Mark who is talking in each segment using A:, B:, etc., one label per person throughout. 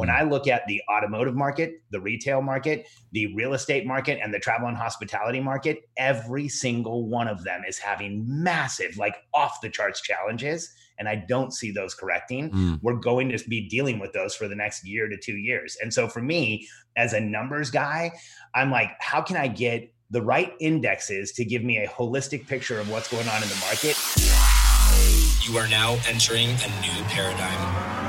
A: When mm. I look at the automotive market, the retail market, the real estate market, and the travel and hospitality market, every single one of them is having massive, like off the charts challenges. And I don't see those correcting. Mm. We're going to be dealing with those for the next year to two years. And so for me, as a numbers guy, I'm like, how can I get the right indexes to give me a holistic picture of what's going on in the market?
B: You are now entering a new paradigm.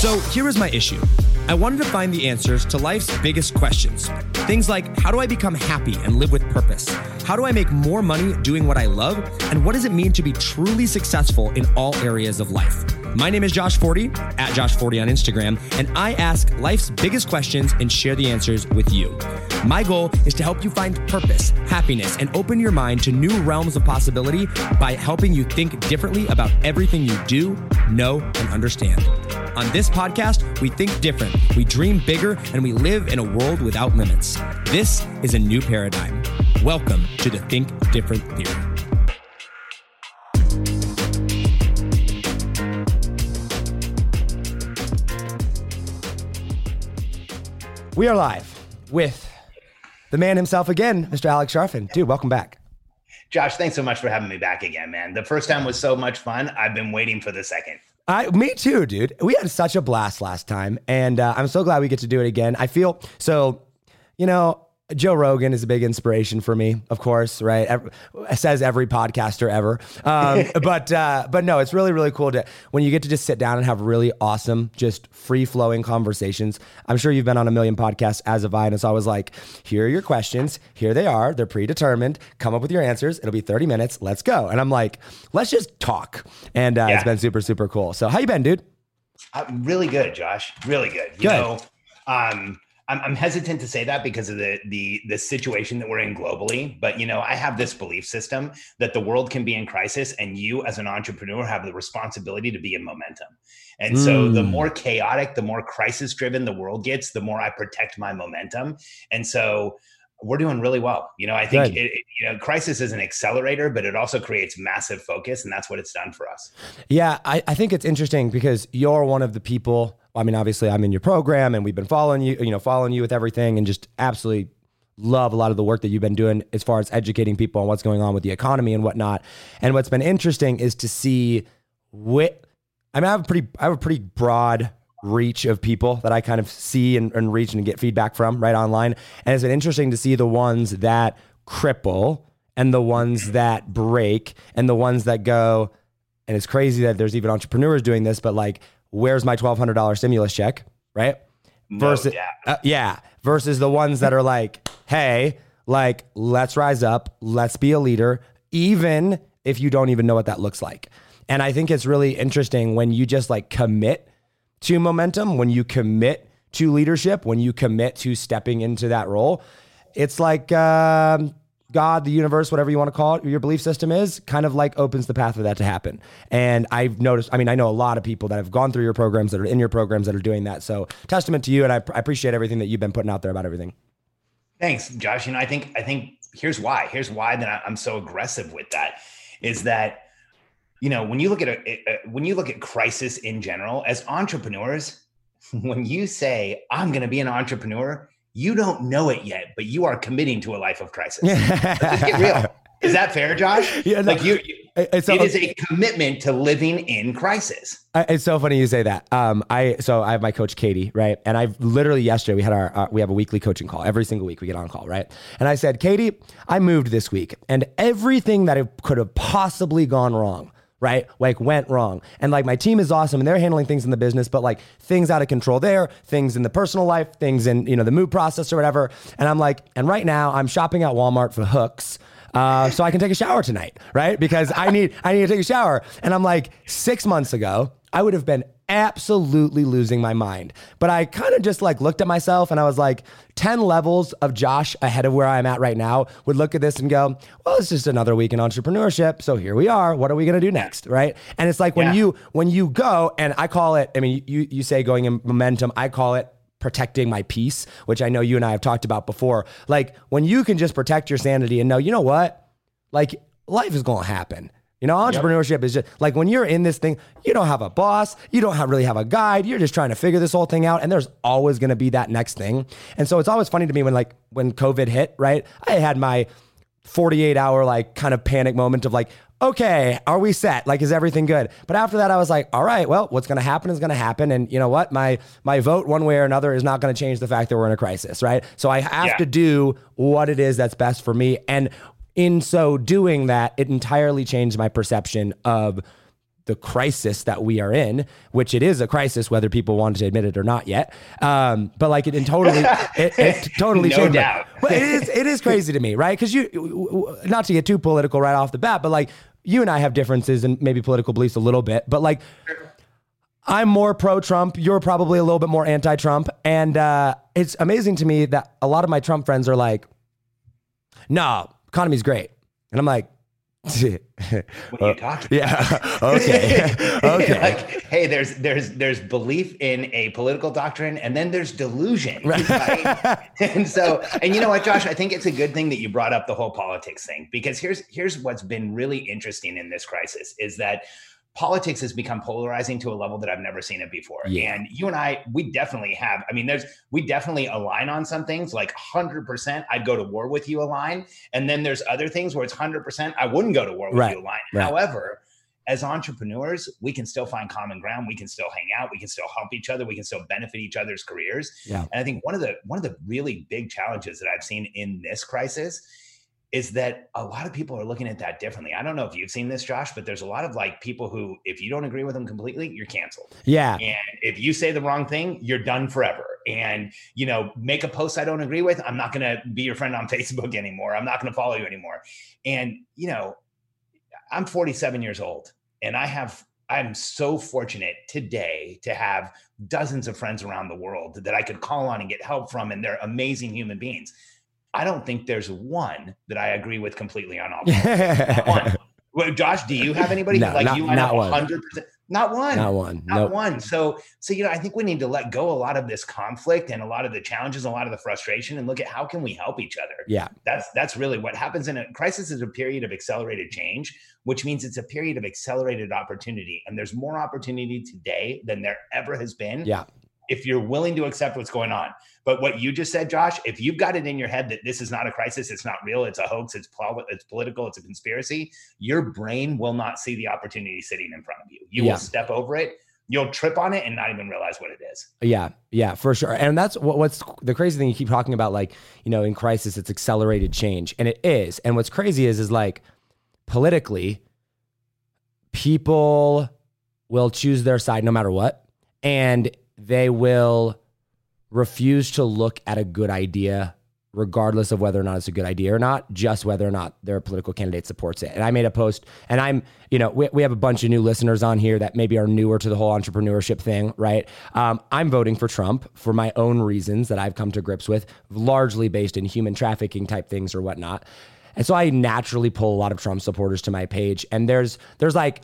C: So here is my issue. I wanted to find the answers to life's biggest questions. Things like how do I become happy and live with purpose? How do I make more money doing what I love? And what does it mean to be truly successful in all areas of life? My name is Josh Forti, at Josh Forti on Instagram, and I ask life's biggest questions and share the answers with you. My goal is to help you find purpose, happiness, and open your mind to new realms of possibility by helping you think differently about everything you do, know, and understand. On this podcast, we think different, we dream bigger, and we live in a world without limits. This is a new paradigm. Welcome to the Think Different Theory. We are live with the man himself again, Mr. Alex Charfen. Dude, welcome back.
A: Josh, thanks so much for having me back again, man. The first time was so much fun. I've been waiting for the second.
C: I, me too, dude. We had such a blast last time, and uh, I'm so glad we get to do it again. I feel so, you know, Joe Rogan is a big inspiration for me, of course, right? Every, says every podcaster ever. Um, but uh, but no, it's really really cool to when you get to just sit down and have really awesome, just free flowing conversations. I'm sure you've been on a million podcasts as of I, and it's always like, here are your questions, here they are, they're predetermined. Come up with your answers. It'll be 30 minutes. Let's go. And I'm like, let's just talk. And uh, yeah. it's been super super cool. So how you been, dude?
A: Uh, really good, Josh. Really good. You good. know, um, I'm, I'm hesitant to say that because of the the the situation that we're in globally. But you know, I have this belief system that the world can be in crisis, and you as an entrepreneur have the responsibility to be in momentum. And mm. so, the hmm. more chaotic, the more crisis driven the world gets, the more I protect my momentum. And so, we're doing really well. You know, I think it, you know, crisis is an accelerator, but it also creates massive focus, and that's what it's done for us.
C: Yeah, I, I think it's interesting because you're one of the people I mean, obviously, I'm in your program, and we've been following you, you know, following you with everything, and just absolutely love a lot of the work that you've been doing as far as educating people on what's going on with the economy and whatnot. And what's been interesting is to see what I mean. I have a pretty, I have a pretty broad reach of people that I kind of see and, and reach and get feedback from right online. And it's been interesting to see the ones that cripple and the ones that break and the ones that go. And it's crazy that there's even entrepreneurs doing this, but like where's my $1,200 stimulus check, right? Versus, yeah. Uh, yeah, versus the ones that are like, hey, like, let's rise up, let's be a leader, even if you don't even know what that looks like. And I think it's really interesting when you just like commit to momentum, when you commit to leadership, when you commit to stepping into that role. It's like um, God, the universe, whatever you want to call it, your belief system is, kind of like opens the path for that to happen. And I've noticed, I mean, I know a lot of people that have gone through your programs, that are in your programs, that are doing that. So, testament to you, and I, I appreciate everything that you've been putting out there about everything.
A: Thanks, Josh. You know, I think, I think here's why. Here's why that I'm so aggressive with that is that, you know, when you look at a, when you look at crisis in general, as entrepreneurs, when you say I'm going to be an entrepreneur, you don't know it yet, but you are committing to a life of crisis. Let's get real. Is that fair, Josh? Yeah, no, like you, it's so, it is a commitment to living in crisis.
C: It's so funny you say that. Um, I so I have my coach Katie, right? And I've literally yesterday we had our uh, we have a weekly coaching call every single week. We get on call, right? And I said, Katie, I moved this week, and everything that could have possibly gone wrong right? Like went wrong. And like my team is awesome and they're handling things in the business, but like things out of control there, things in the personal life, things in, you know, the mood process or whatever. And I'm like, and right now I'm shopping at Walmart for hooks. Uh, so I can take a shower tonight, right? Because I need I need to take a shower. And I'm like, six months ago, I would have been absolutely losing my mind. But I kind of just like looked at myself and I was like, 10 levels of Josh ahead of where I'm at right now would look at this and go, well, it's just another week in entrepreneurship. So here we are. What are we going to do next? Right. And it's like when yeah. you, when you go and I call it, I mean, you, you say going in momentum, I call it protecting my peace, which I know you and I have talked about before. Like when you can just protect your sanity and know, you know what? Like life is going to happen You know, entrepreneurship yep. is just like when you're in this thing, you don't have a boss, you don't have, really have a guide, you're just trying to figure this whole thing out, and there's always going to be that next thing. And so it's always funny to me when like when COVID hit, right? I had my 48 hour like kind of panic moment of like, okay, are we set? Like, is everything good? But after that, I was like, all right, well, what's going to happen is going to happen. And you know what? My my vote, one way or another, is not going to change the fact that we're in a crisis, right? So I have yeah. to do what it is that's best for me. And in so doing that, it entirely changed my perception of the crisis that we are in, which it is a crisis, whether people want to admit it or not yet. Um, but like it, it totally, it, it totally
A: no
C: changed.
A: Doubt.
C: But it is, it is crazy to me, right? Because you, not to get too political right off the bat, but like you and I have differences and maybe political beliefs a little bit, but like. I'm more pro Trump. You're probably a little bit more anti Trump. And uh, it's amazing to me that a lot of my Trump friends are like, no, economy's great. And I'm like,
A: what are you uh, talking?
C: Yeah. okay. okay.
A: like, hey, there's there's there's belief in a political doctrine, and then there's delusion. Right? and so, and you know what, Josh? I think it's a good thing that you brought up the whole politics thing because here's here's what's been really interesting in this crisis is that politics has become polarizing to a level that I've never seen it before. Yeah. And you and I, we definitely have. I mean, there's we definitely align on some things. Like hundred percent, I'd go to war with you align. And then there's other things where it's hundred percent, I wouldn't go to war with right. you align. Right. However, as entrepreneurs, we can still find common ground. We can still hang out. We can still help each other. We can still benefit each other's careers. Yeah. And I think one of the one of the really big challenges that I've seen in this crisis is that a lot of people are looking at that differently. I don't know if you've seen this, Josh, but there's a lot of like people who, if you don't agree with them completely, you're canceled.
C: Yeah.
A: And if you say the wrong thing, you're done forever. And, you know, make a post I don't agree with, I'm not going to be your friend on Facebook anymore. I'm not going to follow you anymore. And, you know, I'm 47 years old and I have, I'm so fortunate today to have dozens of friends around the world that I could call on and get help from, and they're amazing human beings I don't think there's one that I agree with completely on all. one. Well, Josh, do you have anybody
C: no,
A: like
C: not,
A: you?
C: Not one.
A: Hundred percent. Not one.
C: Not one.
A: Not nope. one. So, so you know, I think we need to let go a lot of this conflict and a lot of the challenges, a lot of the frustration, and look at how can we help each other.
C: Yeah,
A: that's that's really what happens in a crisis. Is a period of accelerated change, which means it's a period of accelerated opportunity, and there's more opportunity today than there ever has been.
C: Yeah,
A: if you're willing to accept what's going on. But what you just said, Josh, if you've got it in your head that this is not a crisis, it's not real, it's a hoax, it's pol- it's political, it's a conspiracy, your brain will not see the opportunity sitting in front of you. You yeah. will step over it. You'll trip on it and not even realize what it is.
C: Yeah, yeah, for sure. And that's what, what's the crazy thing you keep talking about, like, you know, in crisis, it's accelerated change. And it is. And what's crazy is, is like politically, people will choose their side no matter what. And they will refuse to look at a good idea regardless of whether or not it's a good idea or not, just whether or not their political candidate supports it. And I made a post, and I'm, you know, we, we have a bunch of new listeners on here that maybe are newer to the whole entrepreneurship thing, right? Um, I'm voting for Trump for my own reasons that I've come to grips with, largely based in human trafficking type things or whatnot. And so I naturally pull a lot of Trump supporters to my page. And there's, there's like,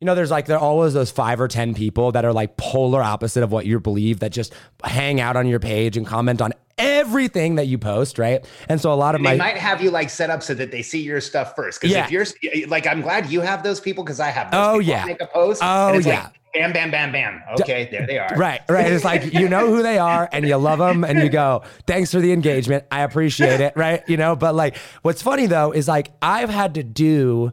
C: you know, there's like there are always those five or ten people that are like polar opposite of what you believe that just hang out on your page and comment on everything that you post, right? And so a lot of my
A: they
C: my
A: might have you like set up so that they see your stuff first. Because yeah. if you're like, I'm glad you have those people because I have. Those
C: oh
A: people.
C: yeah,
A: make a post.
C: Oh yeah. Like,
A: bam, bam, bam, bam. Okay, there they are.
C: Right, right. It's like you know who they are and you love them and you go, thanks for the engagement. I appreciate it. Right. You know, but like what's funny though is like I've had to do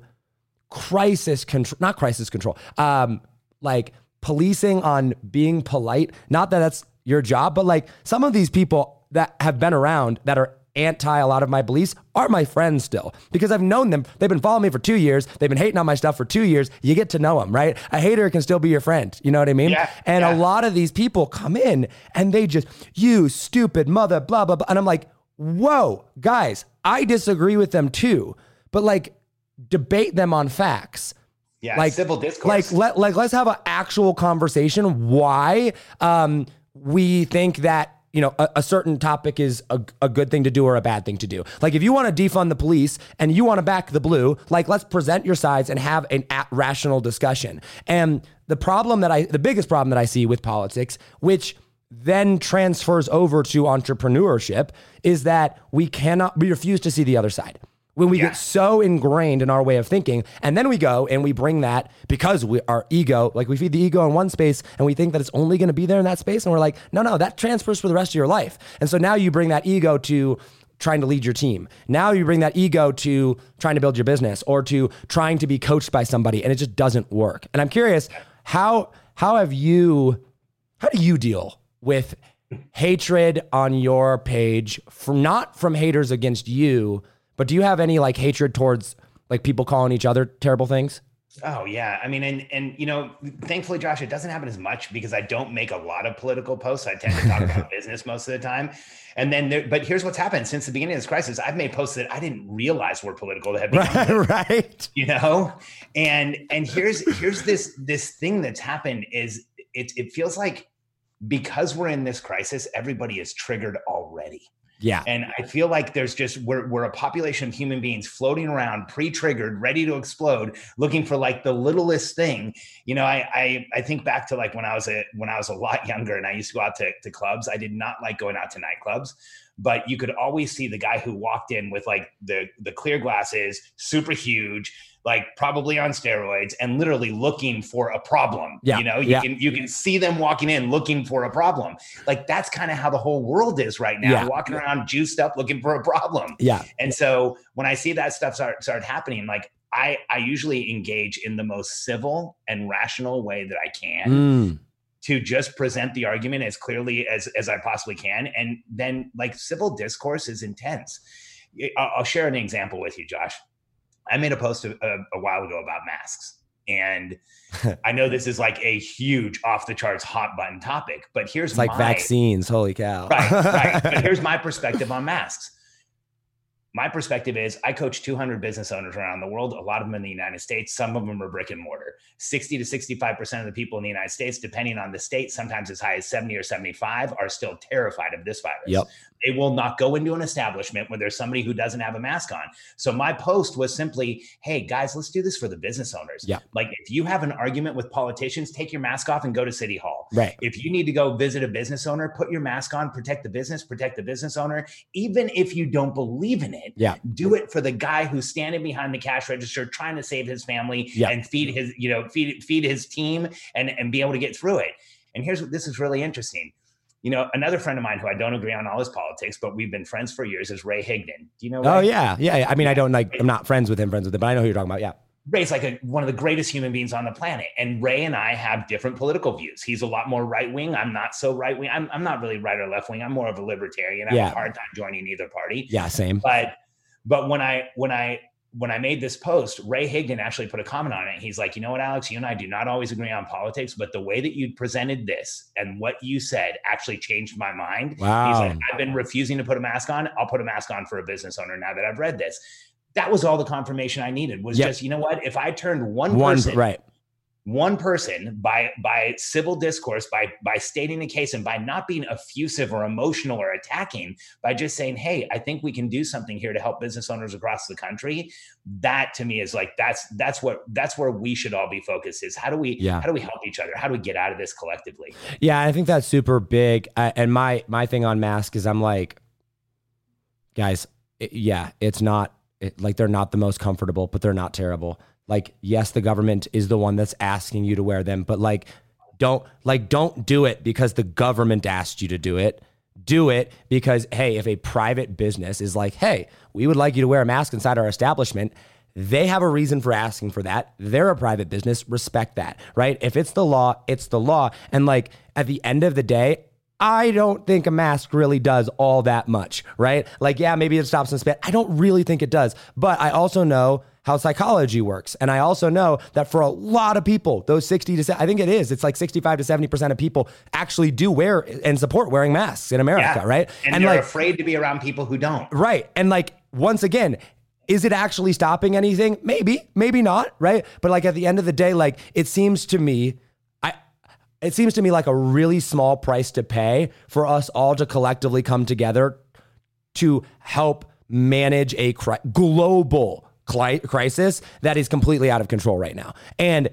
C: crisis control, not crisis control, um, like policing on being polite. Not that that's your job, but like some of these people that have been around that are anti a lot of my beliefs are my friends still because I've known them. They've been following me for two years. They've been hating on my stuff for two years. You get to know them, right? A hater can still be your friend. You know what I mean?
A: Yeah,
C: and
A: yeah.
C: a lot of these people come in and they just, you stupid mother, blah, blah, blah. And I'm like, whoa, guys, I disagree with them too. But like, debate them on facts.
A: Yeah, like civil discourse.
C: Like let like let's have an actual conversation. Why um, we think that you know a, a, certain topic is a, a good thing to do or a bad thing to do. Like if you want to defund the police and you want to back the blue, like let's present your sides and have an at rational discussion. And the problem that I the biggest problem that I see with politics, which then transfers over to entrepreneurship, is that we cannot we refuse to see the other side when we
A: Yeah.
C: get so ingrained in our way of thinking and then we go and we bring that because we our ego like we feed the ego in one space and we think that it's only going to be there in that space and we're like no no that transfers for the rest of your life. And so now you bring that ego to trying to lead your team. Now you bring that ego to trying to build your business or to trying to be coached by somebody and it just doesn't work. And i'm curious how how have you how do you deal with hatred on your page from not from haters against you, but do you have any like hatred towards like people calling each other terrible things?
A: Oh yeah, I mean, and and you know, thankfully, Josh, it doesn't happen as much because I don't make a lot of political posts. I tend to talk about business most of the time, and then, there, but here's what's happened since the beginning of this crisis. I've made posts that I didn't realize were political that
C: Right, right.
A: you know and and here's here's this this thing that's happened is it it feels like because we're in this crisis everybody is triggered already
C: Yeah.
A: and i feel like there's just we're, we're a population of human beings floating around pre-triggered ready to explode looking for like the littlest thing you know I, I i think back to like when i was a when i was a lot younger and i used to go out to, to clubs i did not like going out to nightclubs but you could always see the guy who walked in with like the the clear glasses super huge like probably on steroids and literally looking for a problem
C: Yeah,
A: you know you
C: yeah.
A: can you can see them walking in looking for a problem like that's kind of how the whole world is right now
C: Yeah.
A: walking around juiced up looking for a problem
C: Yeah.
A: and so when I see that stuff start start happening, like I I usually engage in the most civil and rational way that I can
C: Mm.
A: To just present the argument as clearly as as I possibly can, and then like civil discourse is intense. I'll, share an example with you, Josh. I made a post a, a, a while ago about masks. And I know this is like a huge off the charts hot button topic, but here's
C: It's like
A: my,
C: vaccines. Holy cow.
A: right, right. But here's my perspective on masks. My perspective is I coach 200 business owners around the world, a lot of them in the United States. Some of them are brick and mortar. 60 to 65% of the people in the United States, depending on the state, sometimes as high as 70 or 75, are still terrified of this virus.
C: Yep.
A: They will not go into an establishment where there's somebody who doesn't have a mask on. So my post was simply, hey, guys, let's do this for the business owners.
C: Yeah.
A: Like if you have an argument with politicians, take your mask off and go to City Hall.
C: Right.
A: If you need to go visit a business owner, put your mask on, protect the business, protect the business owner. Even if you don't believe in it,
C: Yeah.
A: do it for the guy who's standing behind the cash register trying to save his family
C: Yeah.
A: and feed his, you know, feed feed his team and and be able to get through it. And here's what this is really interesting. You know, another friend of mine who I don't agree on all his politics, but we've been friends for years is Ray Higdon. Do you know?
C: Oh
A: Ray?
C: yeah. Yeah. yeah. I mean, I don't like I'm not friends with him, friends with him, but I know who you're talking about. Yeah.
A: Ray's like a, one of the greatest human beings on the planet. And Ray and I have different political views. He's a lot more right wing. I'm not so right wing. I'm, I'm not really right or left wing. I'm more of a libertarian. I
C: Yeah.
A: have a hard time joining either party.
C: Yeah, same.
A: But but when I when I when I made this post, Ray Higdon actually put a comment on it. He's like, you know what, Alex, you and I do not always agree on politics, but the way that you presented this and what you said actually changed my mind.
C: Wow.
A: He's like, I've been refusing to put a mask on. I'll put a mask on for a business owner now that I've read this. That was all the confirmation I needed. Was
C: Yep.
A: just, you know what? If I turned one,
C: One
A: person,
C: right.
A: One person by by civil discourse, by by stating the case, and by not being effusive or emotional or attacking, by just saying, "Hey, I think we can do something here to help business owners across the country." That to me is like that's that's what that's where we should all be focused. Is how do we
C: Yeah.
A: how do we help each other? How do we get out of this collectively?
C: Yeah, I think that's super big. I, and my my thing on mask is I'm like, guys, it- yeah, it's not it, like they're not the most comfortable, but they're not terrible. Like, yes, the government is the one that's asking you to wear them, but like, don't like don't do it because the government asked you to do it. Do it because hey, if a private business is like, hey, we would like you to wear a mask inside our establishment. They have a reason for asking for that. They're a private business. Respect that, right? If it's the law, it's the law. And like at the end of the day, I don't think a mask really does all that much, right? Like, yeah, maybe it stops and spit. I don't really think it does. But I also know how psychology works. And I also know that for a lot of people, those 60 to, I think it is, it's like 65 to 70% of people actually do wear and support wearing masks in America, right?
A: And, they're afraid to be around people who don't.
C: Right. And like, once again, is it actually stopping anything? Maybe, maybe not, right? But like at the end of the day, like it seems to me, I it seems to me like a really small price to pay for us all to collectively come together to help manage a cri- global crisis that is completely out of control right now. And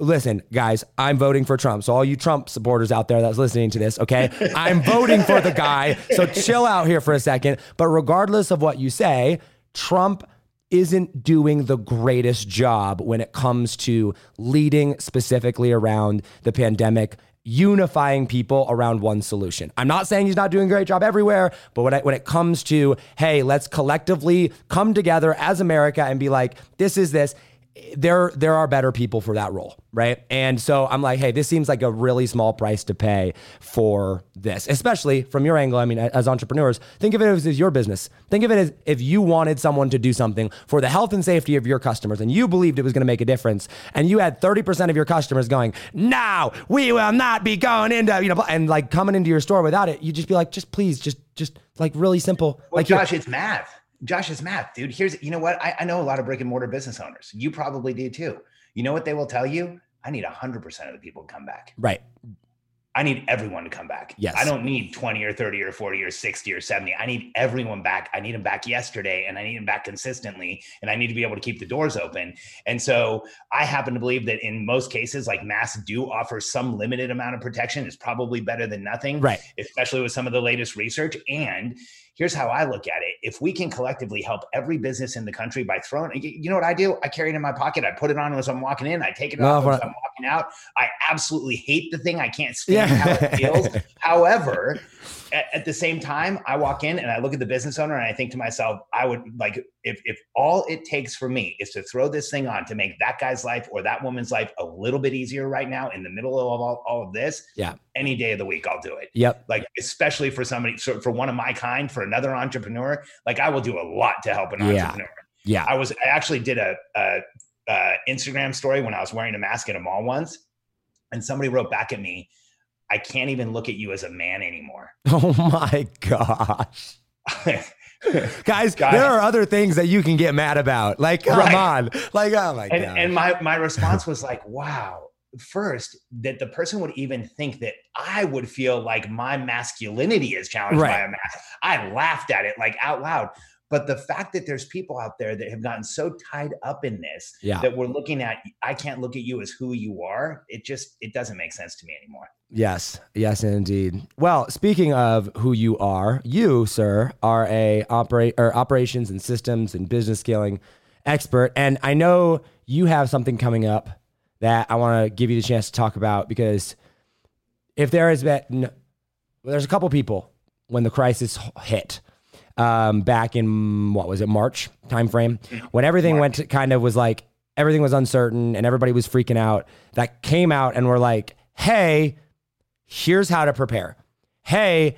C: listen, guys, I'm voting for Trump. So all you Trump supporters out there that's listening to this, okay? I'm voting for the guy. So chill out here for a second. But regardless of what you say, Trump isn't doing the greatest job when it comes to leading specifically around the pandemic unifying people around one solution. I'm not saying he's not doing a great job everywhere, but when, when it comes to, hey, let's collectively come together as America and be like, this is this, there there are better people for that role, right? And so I'm like, hey, this seems like a really small price to pay for this, especially from your angle. I mean, as entrepreneurs, think of it as, as your business. Think of it as if you wanted someone to do something for the health and safety of your customers, and you believed it was going to make a difference, and you had 30% of your customers going, "No, we will not be going into," you know, and like coming into your store without it, you'd just be like, just please, just just like really simple.
A: Well,
C: like
A: Josh, it's math. Josh is math, dude. Here's, you know what? I, I know a lot of brick and mortar business owners. You probably do too. You know what they will tell you? I need 100% of the people to come back.
C: Right.
A: I need everyone to come back.
C: Yes.
A: I don't need 20 or 30 or 40 or 60 or 70. I need everyone back. I need them back yesterday and I need them back consistently. And I need to be able to keep the doors open. And so I happen to believe that in most cases, like masks do offer some limited amount of protection. It's probably better than nothing.
C: Right.
A: Especially with some of the latest research. And here's how I look at it. If we can collectively help every business in the country by throwing, you know what I do? I carry it in my pocket. I put it on as I'm walking in. I take it off as I'm walking out. I absolutely hate the thing. I can't stand yeah. how it feels. However, at, at, the same time, I walk in and I look at the business owner and I think to myself, I would like if if all it takes for me is to throw this thing on to make that guy's life or that woman's life a little bit easier right now in the middle of all, all of this.
C: Yeah.
A: Any day of the week, I'll do it.
C: Yep.
A: Like especially for somebody, so for one of my kind, for another entrepreneur, like I will do a lot to help an
C: yeah.
A: entrepreneur.
C: Yeah.
A: I was I actually did a, a, a Instagram story when I was wearing a mask at a mall once, and somebody wrote back at me I can't even look at you as a man anymore.
C: Oh my gosh. Guys, there are other things that you can get mad about. Like, come right. on. Like, oh my
A: and,
C: god.
A: And my my response was like, wow. First, that the person would even think that I would feel like my masculinity is challenged right. by a mask. I laughed at it like out loud. But the fact that there's people out there that have gotten so tied up in this
C: yeah.
A: that we're looking at, I can't look at you as who you are. It just it doesn't make sense to me anymore.
C: Yes, yes, indeed. Well, speaking of who you are, you, sir, are a operate or operations and systems and business scaling expert, and I know you have something coming up that I want to give you the chance to talk about because if there has been, well, there's a couple people when the crisis hit um, back in what was it March timeframe when everything March. went to kind of was like everything was uncertain and everybody was freaking out. That came out and we're like, hey here's how to prepare. Hey,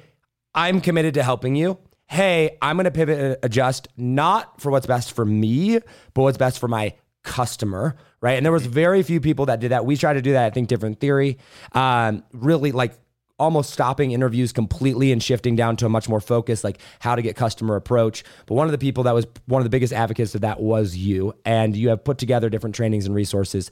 C: I'm committed to helping you. Hey, I'm going to pivot and adjust not for what's best for me, but what's best for my customer, right? And there was very few people that did that. We tried to do that. I think different theory. Um, really like almost stopping interviews completely and shifting down to a much more focused like how to get customer approach but one of the people that was one of the biggest advocates of that was you and you have put together different trainings and resources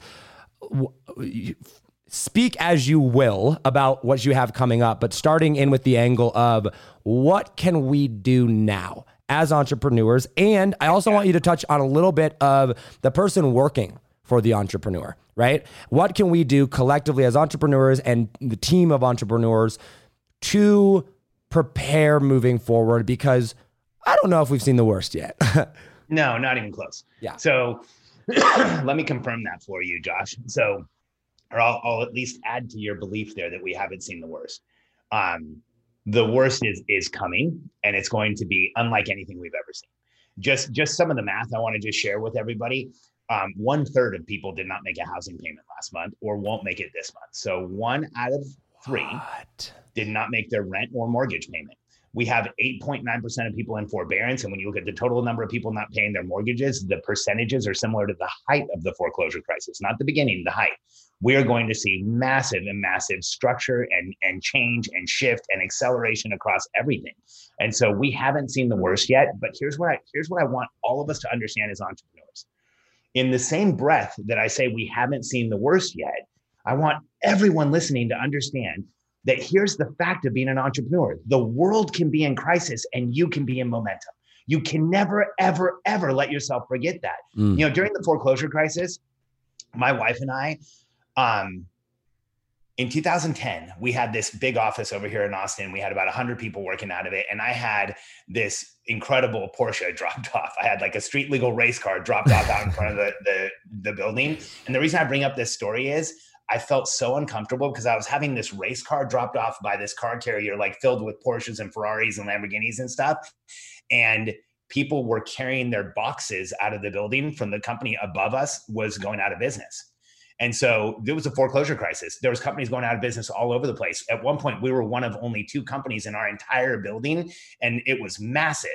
C: speak as you will about what you have coming up, but starting in with the angle of what can we do now as entrepreneurs? And I also want you to touch on a little bit of the person working for the entrepreneur, right? What can we do collectively as entrepreneurs and the team of entrepreneurs to prepare moving forward? Because I don't know if we've seen the worst yet.
A: no, not even close.
C: Yeah.
A: So let me confirm that for you, Josh. So or I'll, I'll at least add to your belief there that we haven't seen the worst. Um, the worst is is coming, and it's going to be unlike anything we've ever seen. Just just some of the math I want to just share with everybody. Um, one third of people did not make a housing payment last month or won't make it this month. So one out of three what? did not make their rent or mortgage payment. We have 8.9% of people in forbearance. And when you look at the total number of people not paying their mortgages, the percentages are similar to the height of the foreclosure crisis, not the beginning, the height we are going to see massive and massive structure and, and change and shift and acceleration across everything. And so we haven't seen the worst yet, but here's what I here's what I want all of us to understand as entrepreneurs. In the same breath that I say we haven't seen the worst yet, I want everyone listening to understand that here's the fact of being an entrepreneur. The world can be in crisis and you can be in momentum. You can never, ever, ever let yourself forget that. Mm. You know, during the foreclosure crisis, my wife and I, um, in 2010, we had this big office over here in Austin. We had about 100 people working out of it. And I had this incredible Porsche dropped off. I had like a street legal race car dropped off out in front of the, the, the building. And the reason I bring up this story is I felt so uncomfortable because I was having this race car dropped off by this car carrier, like filled with Porsches and Ferraris and Lamborghinis and stuff. And people were carrying their boxes out of the building from the company above us was going out of business. And so there was a foreclosure crisis. There was companies going out of business all over the place. At one point, we were one of only two companies in our entire building, and it was massive.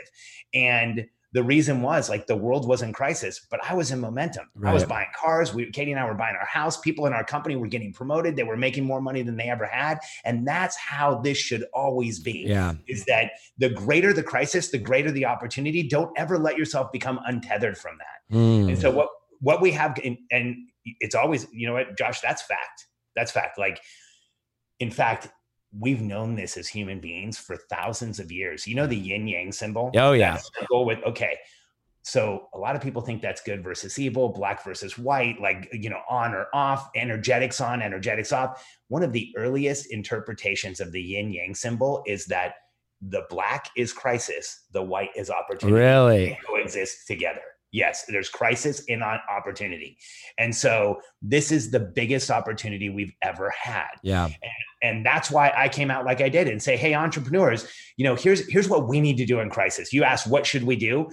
A: And the reason was like the world was in crisis, but I was in momentum. Right. I was buying cars. We, Katie and I were buying our house. People in our company were getting promoted. They were making more money than they ever had. And that's how this should always be.
C: Yeah.
A: Is that the greater the crisis, the greater the opportunity. Don't ever let yourself become untethered from that. Mm. And so what what we have, and, and it's always, you know what, Josh, that's fact. That's fact. Like, in fact, we've known this as human beings for thousands of years. You know the mm-hmm. yin yang symbol?
C: Oh yeah.
A: Go with okay. So a lot of people think that's good versus evil, black versus white, like you know, on or off, energetics on, energetics off. One of the earliest interpretations of the yin yang symbol is that the black is crisis, the white is opportunity.
C: Really?
A: They coexist together. Yes, there's crisis in opportunity. And so this is the biggest opportunity we've ever had.
C: Yeah.
A: And, and, that's why I came out like I did and say, hey, entrepreneurs, you know, here's here's what we need to do in crisis. You ask what should we do?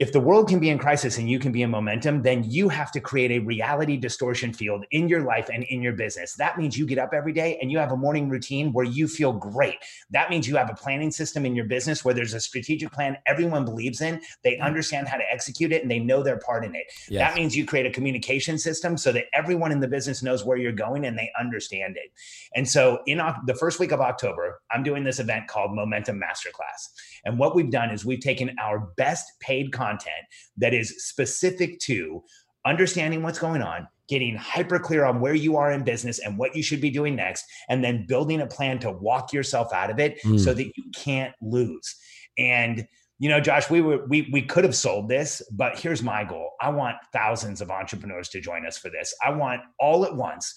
A: If the world can be in crisis and you can be in momentum, then you have to create a reality distortion field in your life and in your business. That means you get up every day and you have a morning routine where you feel great. That means you have a planning system in your business where there's a strategic plan everyone believes in, they mm. understand how to execute it, and they know their part in it. Yes. That means you create a communication system so that everyone in the business knows where you're going and they understand it. And so, in the first week of October, I'm doing this event called Momentum Masterclass. And what we've done is we've taken our best paid content content that is specific to understanding what's going on, getting hyper clear on where you are in business and what you should be doing next, and then building a plan to walk yourself out of it mm. so that you can't lose. And you know, Josh, we were we we could have sold this, but here's my goal. I want thousands of entrepreneurs to join us for this. I want all at once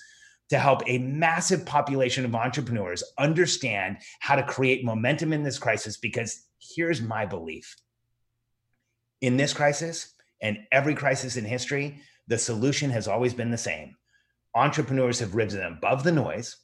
A: to help a massive population of entrepreneurs understand how to create momentum in this crisis because here's my belief in this crisis and every crisis in history, the solution has always been the same. Entrepreneurs have risen above the noise,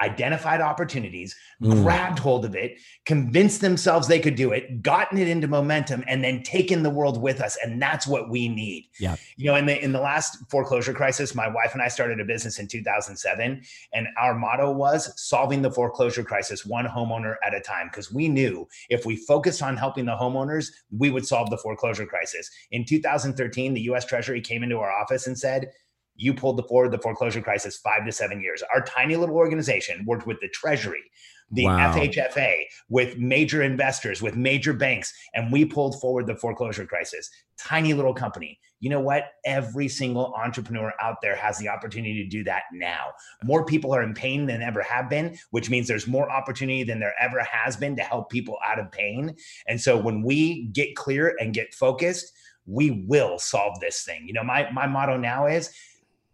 A: identified opportunities, mm. grabbed hold of it, convinced themselves they could do it, gotten it into momentum, and then taken the world with us. And that's what we need.
C: Yeah.
A: You know, in the in the last foreclosure crisis, my wife and I started a business in 2007, and our motto was solving the foreclosure crisis one homeowner at a time. Because we knew if we focused on helping the homeowners, we would solve the foreclosure crisis. In 2013, the US Treasury came into our office and said, you pulled the forward the foreclosure crisis five to seven years. Our tiny little organization worked with the Treasury, the wow. FHFA, with major investors, with major banks, and we pulled forward the foreclosure crisis. Tiny little company. You know what? Every single entrepreneur out there has the opportunity to do that now. More people are in pain than ever have been, which means there's more opportunity than there ever has been to help people out of pain. And so when we get clear and get focused, we will solve this thing. You know, my my motto now is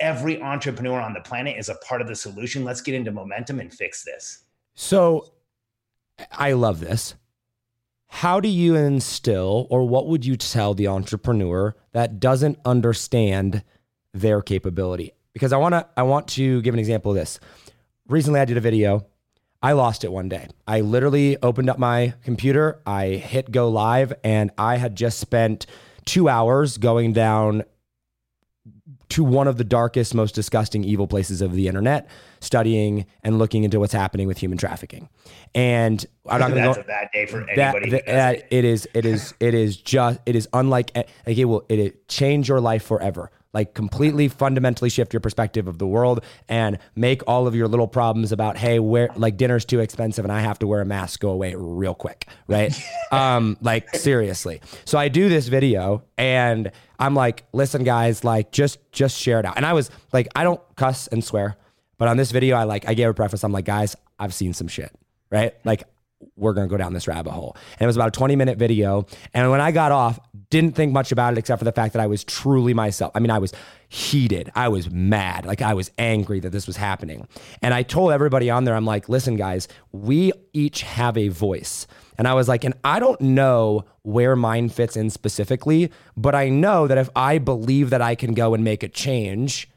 A: every entrepreneur on the planet is a part of the solution. Let's get into momentum and fix this.
C: So I love this. How do you instill, or what would you tell the entrepreneur that doesn't understand their capability? Because I want to, I want to give an example of this. Recently, I did a video. I lost it one day. I literally opened up my computer, I hit go live, and I had just spent two hours going down to one of the darkest, most disgusting, evil places of the internet, studying and looking into what's happening with human trafficking. And
A: I'm not going to go. a bad day for anybody.
C: That, that, it is. It is. It is just. It is unlike. Eh, like it will. It, it change your life forever like completely fundamentally shift your perspective of the world and make all of your little problems about hey where like dinner's too expensive and i have to wear a mask go away real quick right? Um like seriously. So i do this video and i'm like listen guys like just just share it out. And i was like i don't cuss and swear but on this video i like i gave a preface. I'm like guys i've seen some shit right? Like we're going to go down this rabbit hole. And it was about a 20 minute video. And when I got off, didn't think much about it except for the fact that I was truly myself. I mean, I was heated. I was mad. Like I was angry that this was happening. And I told everybody on there, I'm like, listen, guys, we each have a voice. And I was like, and I don't know where mine fits in specifically, but I know that if I believe that I can go and make a change,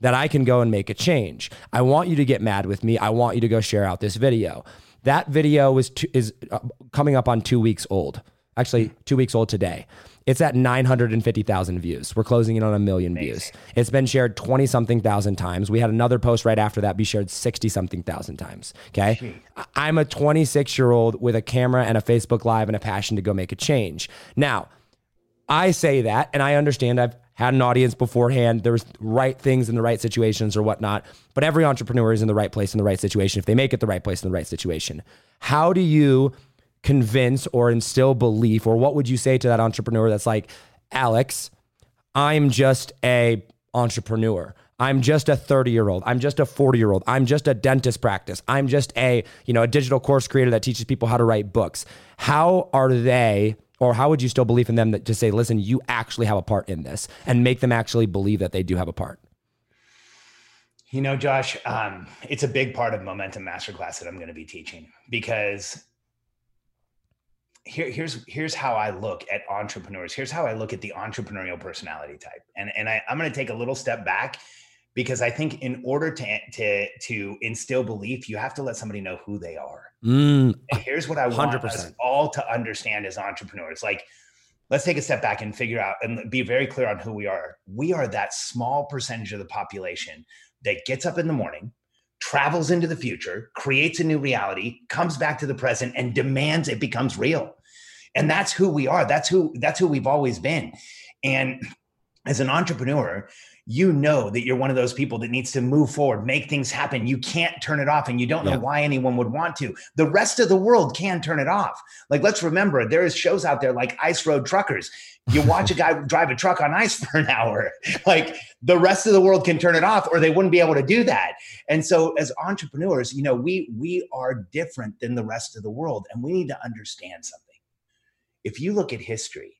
C: that I can go and make a change. I want you to get mad with me. I want you to go share out this video. That video is two, is uh, coming up on 2 weeks old. Actually, 2 weeks old today. It's at 950,000 views. We're closing in on a million Amazing. views. It's been shared 20 something thousand times. We had another post right after that be shared 60 something thousand times. Okay. I'm a 26 year old with a camera and a Facebook Live and a passion to go make a change. Now, I say that and I understand I've had an audience beforehand. There's right things in the right situations or whatnot. But every entrepreneur is in the right place in the right situation if they make it the right place in the right situation. How do you convince or instill belief, or what would you say to that entrepreneur that's like, Alex, I'm just a entrepreneur. I'm just a 30 year old. I'm just a 40 year old. I'm just a dentist practice. I'm just a, you know, a digital course creator that teaches people how to write books. How are they or how would you still believe in them that to say, listen, you actually have a part in this and make them actually believe that they do have a part?
A: You know, Josh, um, it's a big part of Momentum Masterclass that I'm going to be teaching because here, here's here's how I look at entrepreneurs. Here's how I look at the entrepreneurial personality type. And and I, I'm going to take a little step back because I think in order to to to instill belief, you have to let somebody know who they are. Mm, and here's what I 100%. want us all to understand as entrepreneurs. Like, let's take a step back and figure out and be very clear on who we are. We are that small percentage of the population that gets up in the morning, travels into the future, creates a new reality, comes back to the present, and demands it becomes real. And that's who we are. That's who that's who we've always been. And as an entrepreneur, you know that you're one of those people that needs to move forward, make things happen. You can't turn it off, and you don't know why anyone would want to. The rest of the world can turn it off. Like, let's remember, there is shows out there like Ice Road Truckers. You watch a guy drive a truck on ice for an hour. Like the rest of the world can turn it off, or they wouldn't be able to do that. And so, as entrepreneurs, you know, we we are different than the rest of the world, and we need to understand something. If you look at history,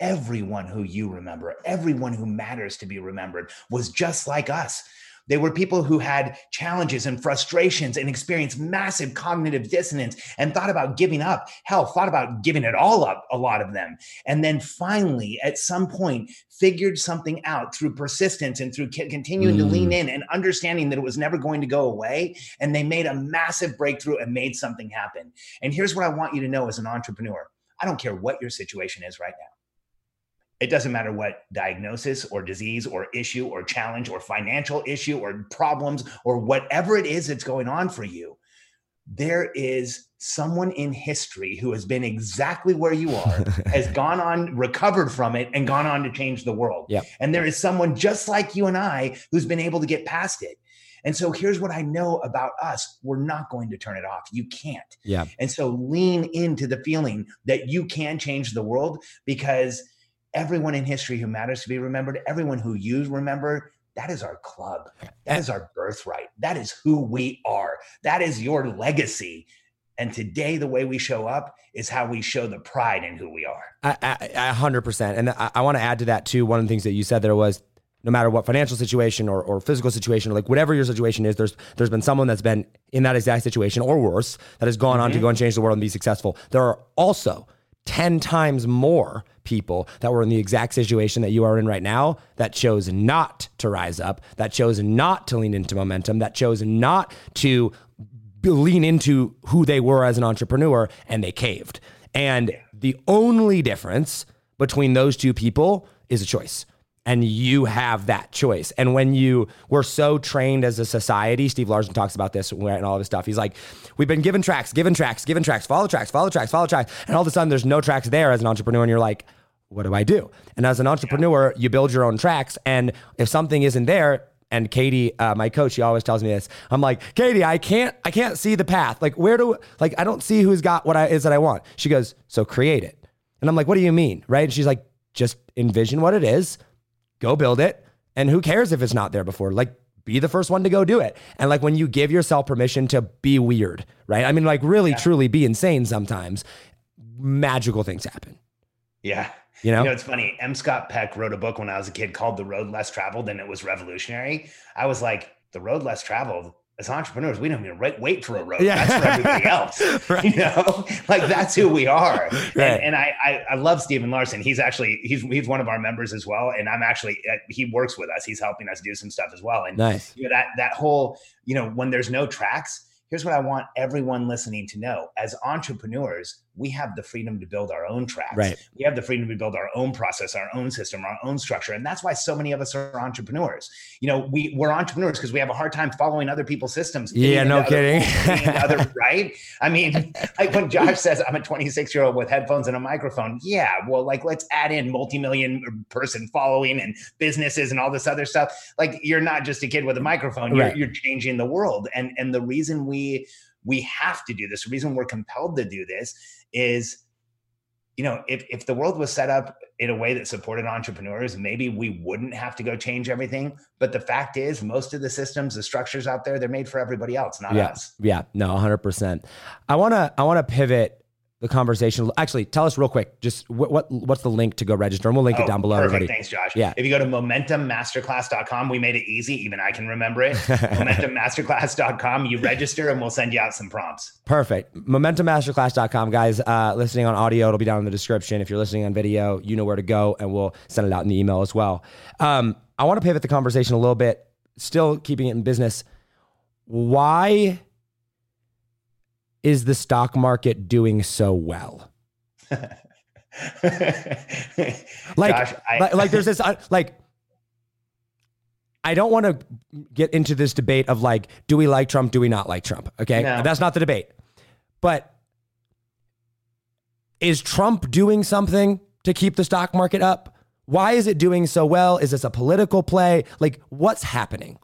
A: everyone who you remember, everyone who matters to be remembered was just like us. They were people who had challenges and frustrations and experienced massive cognitive dissonance and thought about giving up. Hell, thought about giving it all up, a lot of them. And then finally, at some point, figured something out through persistence and through continuing mm. to lean mm. in and understanding that it was never going to go away. And they made a massive breakthrough and made something happen. And here's what I want you to know as an entrepreneur I don't care what your situation is right now. It doesn't matter what diagnosis or disease or issue or challenge or financial issue or problems or whatever it is that's going on for you. There is someone in history who has been exactly where you are, has gone on, recovered from it, and gone on to change the world.
C: Yep.
A: And there is someone just like you and I who's been able to get past it. And so here's what I know about us we're not going to turn it off. You can't.
C: Yeah.
A: And so lean into the feeling that you can change the world because everyone in history who matters to be remembered, everyone who you remember, that is our club. That is our birthright. That is who we are. That is your legacy. And today, the way we show up is how we show the pride in who we are.
C: A hundred percent. And I, I want to add to that too. One of the things that you said there was no matter what financial situation or, or physical situation or like whatever your situation is there's there's been someone that's been in that exact situation or worse that has gone mm-hmm. on to mm-hmm. go and change the world and be successful there are also 10 times more people that were in the exact situation that you are in right now that chose not to rise up that chose not to lean into momentum that chose not to lean into who they were as an entrepreneur and they caved. And the only difference between those two people is a choice and you have that choice. And when you were so trained as a society, Steve Larsen talks about this and all of his stuff. He's like, we've been given tracks, given tracks, given tracks, follow tracks, follow tracks, follow tracks. And all of a sudden there's no tracks there as an entrepreneur. And you're like, what do I do? And as an entrepreneur, you build your own tracks. And if something isn't there, and Katie, uh, my coach, she always tells me this. I'm like, Katie, I can't, I can't see the path. Like, where do, like, I don't see who's got what I is that I want. She goes, so create it. And I'm like, what do you mean, right? And she's like, just envision what it is, go build it. And who cares if it's not there before? Like, be the first one to go do it. And like when you give yourself permission to be weird, right? I mean, like really, yeah. truly be insane sometimes, magical things happen.
A: Yeah.
C: You know?
A: you know, it's funny. M. Scott Peck wrote a book when I was a kid called The Road Less Traveled, and it was revolutionary. I was like, The Road Less Traveled? As entrepreneurs, we don't even wait for a road. Yeah. That's for everybody else. right. You know, like that's who we are. Right. And, and I, I, I, love Stephen Larsen. He's actually he's he's one of our members as well. And I'm actually uh, he works with us. He's helping us do some stuff as well. And
C: nice.
A: you know, that that whole you know when there's no tracks, here's what I want everyone listening to know. As entrepreneurs, we have the freedom to build our own tracks.
C: Right.
A: We have the freedom to build our own process, our own system, our own structure. And that's why so many of us are entrepreneurs. You know, we, we're entrepreneurs because we have a hard time following other people's systems.
C: Yeah, no kidding.
A: other, right? I mean, like when Josh says, I'm a 26 year old with headphones and a microphone. Yeah, well, like let's add in multi-million person following and businesses and all this other stuff. Like you're not just a kid with a microphone, you're, you're changing the world. And, and the reason we, we have to do this, the reason we're compelled to do this is you know if, if the world was set up in a way that supported entrepreneurs maybe we wouldn't have to go change everything. But the fact is most of the systems the structures out there they're made for everybody else not
C: yeah.
A: us.
C: Yeah. No 100% i want to i want to pivot the conversation. Actually, tell us real quick, just what, what what's the link to go register, and we'll link oh, it down below.
A: Perfect.
C: Everybody.
A: Thanks, Josh.
C: Yeah.
A: If you go to momentummasterclass.com, we made it easy. Even I can remember it. momentummasterclass.com. You register, and we'll send you out some prompts.
C: Perfect. Momentummasterclass.com, guys. Uh, listening on audio, it'll be down in the description. If you're listening on video, you know where to go, and we'll send it out in the email as well. Um, I want to pivot the conversation a little bit, still keeping it in business. Why? Is the stock market doing so well? like, I, like, like, there's this, uh, like, I don't want to get into this debate of like, do we like Trump? Do we not like Trump? Okay. No. That's not the debate. But is Trump doing something to keep the stock market up? Why is it doing so well? Is this a political play? Like, what's happening?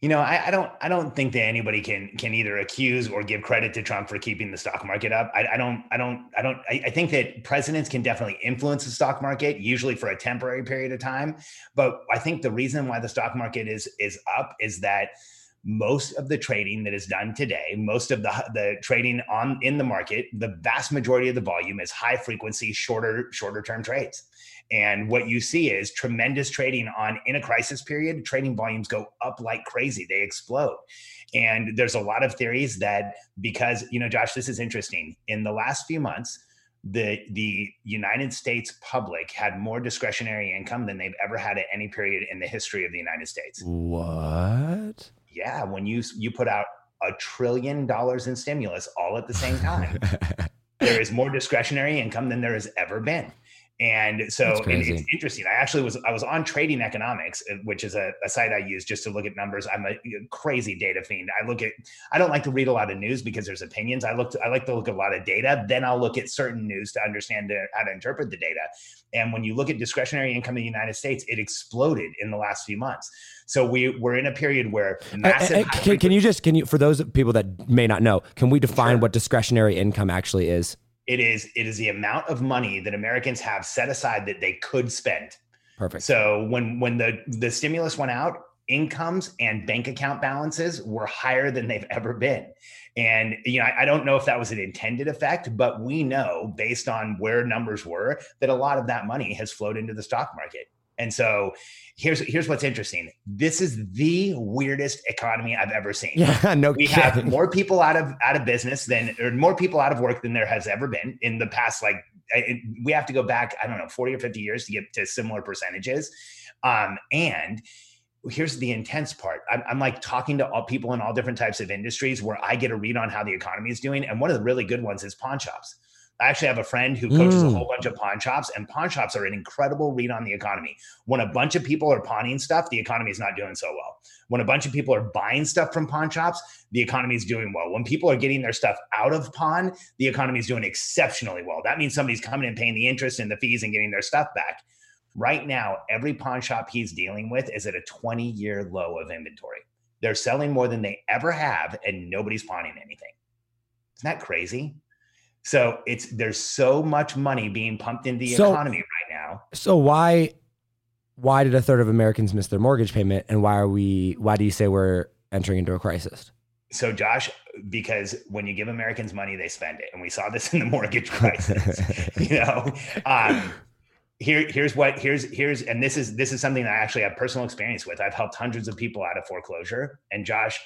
A: You know, I, I, don't I don't think that anybody can can either accuse or give credit to Trump for keeping the stock market up. I, I don't I don't I don't I, I, think that presidents can definitely influence the stock market, usually for a temporary period of time. But I think the reason why the stock market is is up is that most of the trading that is done today, most of the the trading on in the market, the vast majority of the volume is high frequency, shorter shorter term trades. And what you see is tremendous trading on in a crisis period, trading volumes go up like crazy. They explode. And there's a lot of theories that because, you know, Josh, this is interesting. In the last few months, the the United States public had more discretionary income than they've ever had at any period in the history of the United States.
C: What?
A: Yeah, when you you put out a trillion dollars in stimulus all at the same time, there is more discretionary income than there has ever been. And so and it's interesting. I actually was I was on Trading Economics, uh, which is a, a, site I use just to look at numbers. I'm a crazy data fiend. I look at I don't like to read a lot of news because there's opinions. I look to, I like to look at a lot of data. Then I'll look at certain news to understand how to interpret the data. And when you look at discretionary income in the United States, it exploded in the last few months. So we we're in a period where massive.
C: Uh, uh, can, can you just can you for those people that may not know, can we define sure. what discretionary income actually is?
A: It is it is the amount of money that Americans have set aside that they could spend.
C: Perfect.
A: So when when the the stimulus went out, incomes and bank account balances were higher than they've ever been. And you know, I, I, don't know if that was an intended effect, but we know based on where numbers were that a lot of that money has flowed into the stock market. And so here's here's what's interesting. This is the weirdest economy I've ever seen.
C: Yeah, no.
A: We kidding. have more people out of out of business than or more people out of work than there has ever been in the past. Like it, we have to go back, I don't know, forty or fifty years to get to similar percentages. Um, and here's the intense part. I'm, I'm, like talking to all people in all different types of industries where I get a read on how the economy is doing. And one of the really good ones is pawn shops. I actually have a friend who coaches mm. a whole bunch of pawn shops, and pawn shops are an incredible read on the economy. When a bunch of people are pawning stuff, the economy is not doing so well. When a bunch of people are buying stuff from pawn shops, the economy is doing well. When people are getting their stuff out of pawn, the economy is doing exceptionally well. That means somebody's coming and paying the interest and the fees and getting their stuff back. Right now, every pawn shop he's dealing with is at a 20 year low of inventory. They're selling more than they ever have, and nobody's pawning anything. Isn't that crazy? So it's there's so much money being pumped into the so, economy right now.
C: So why why did a third of Americans miss their mortgage payment, and why are we? Why do you say we're entering into a crisis?
A: So, Josh, because when you give Americans money, they spend it, and we saw this in the mortgage crisis. you know, um, here, here's what here's here's, and this is this is something that I actually have personal experience with. I've helped hundreds of people out of foreclosure, and Josh,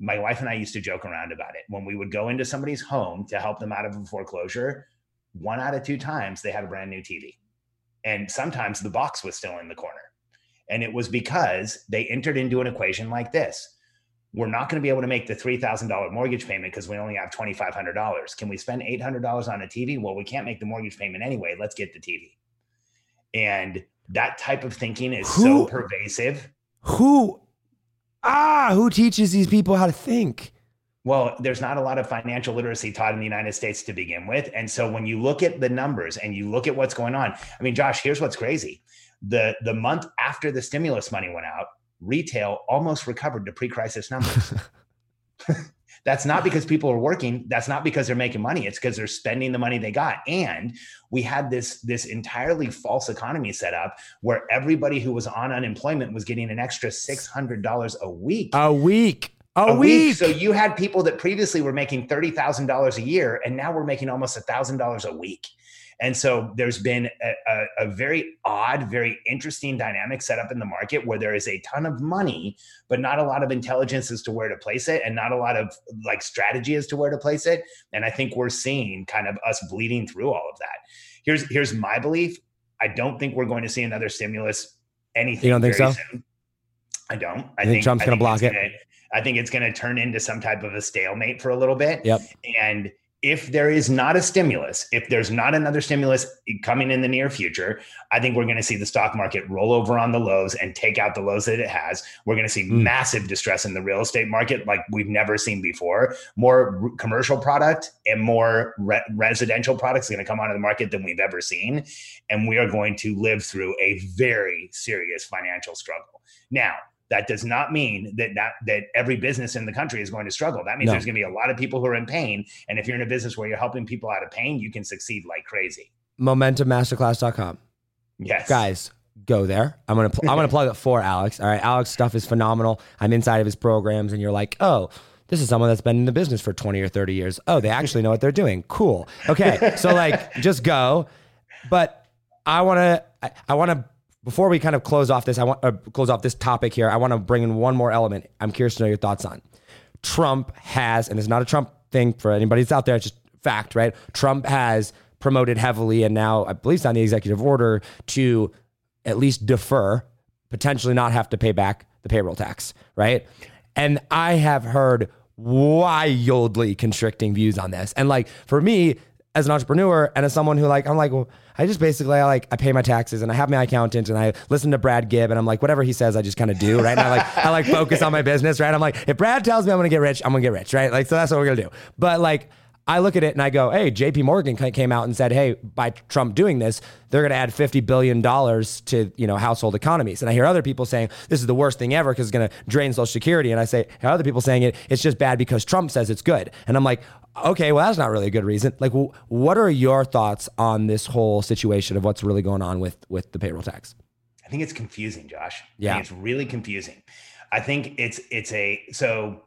A: my wife and I used to joke around about it. When we would go into somebody's home to help them out of a foreclosure, one out of two times they had a brand new TV. And sometimes the box was still in the corner. And it was because they entered into an equation like this we're not going to be able to make the $3,000 mortgage payment because we only have $2,500. Can we spend $800 on a TV? Well, we can't make the mortgage payment anyway. Let's get the TV. And that type of thinking is who, so pervasive.
C: Who, ah, who teaches these people how to think?
A: Well, there's not a lot of financial literacy taught in the United States to begin with. And so when you look at the numbers and you look at what's going on, I mean, Josh, here's what's crazy. The the month after the stimulus money went out, retail almost recovered to pre-crisis numbers. That's not because people are working. That's not because they're making money. It's because they're spending the money they got. And we had this this entirely false economy set up where everybody who was on unemployment was getting an extra six hundred dollars a week.
C: A week. A, a week. week.
A: So you had people that previously were making thirty thousand dollars a year, and now we're making almost a thousand dollars a week. And so there's been a, a, a, very odd, very interesting dynamic set up in the market where there is a ton of money, but not a lot of intelligence as to where to place it and not a lot of like strategy as to where to place it. And I think we're seeing kind of us bleeding through all of that. Here's here's my belief. I don't think we're going to see another stimulus anything.
C: You don't think so?
A: Soon. I don't.
C: I think, think, Trump's going to block it.
A: Gonna, I think it's going to turn into some type of a stalemate for a little bit.
C: Yep.
A: And if there is not a stimulus, if there's not another stimulus coming in the near future, I think we're going to see the stock market roll over on the lows and take out the lows that it has. We're going to see mm. massive distress in the real estate market like we've never seen before. More commercial product and more re- residential products are going to come onto the market than we've ever seen. And we are going to live through a very serious financial struggle. Now, that does not mean that that, that every business in the country is going to struggle. That means no. there's going to be a lot of people who are in pain. And if you're in a business where you're helping people out of pain, you can succeed like crazy.
C: MomentumMasterclass.com.
A: Yes.
C: Guys, go there. I'm gonna pl- I'm gonna plug it for Alex. All right, Alex stuff is phenomenal. I'm inside of his programs, and you're like, oh, this is someone that's been in the business for 20 or 30 years. Oh, they actually know what they're doing. Cool. Okay, so like, just go. But I want to I, I want to before we kind of close off this, I want uh, close off this topic here. I want to bring in one more element. I'm curious to know your thoughts on. Trump has, and it's not a Trump thing for anybody that's out there. It's just fact, right? Trump has promoted heavily, and now I believe it's on the executive order to at least defer, potentially not have to pay back the payroll tax, right? And I have heard wildly constricting views on this. And like for me, as an entrepreneur and as someone who like I'm like well I just basically I like I pay my taxes and I have my accountant and I listen to Brad Gibb and I'm like whatever he says I just kind of do right and I like I like focus on my business right I'm like if Brad tells me I'm gonna get rich I'm gonna get rich right like so that's what we're gonna do but like I look at it and I go, hey, JP Morgan came out and said, hey, by Trump doing this, they're to add $50 billion to, you know, household economies. And I hear other people saying this is the worst thing ever because it's to drain Social Security. And I say, other people saying it, it's just bad because Trump says it's good. And I'm like, okay, well, that's not really a good reason. Like, what are your thoughts on this whole situation of what's really going on with, with the payroll tax?
A: I think it's confusing, Josh.
C: Yeah.
A: it's really confusing. I think it's, it's a, so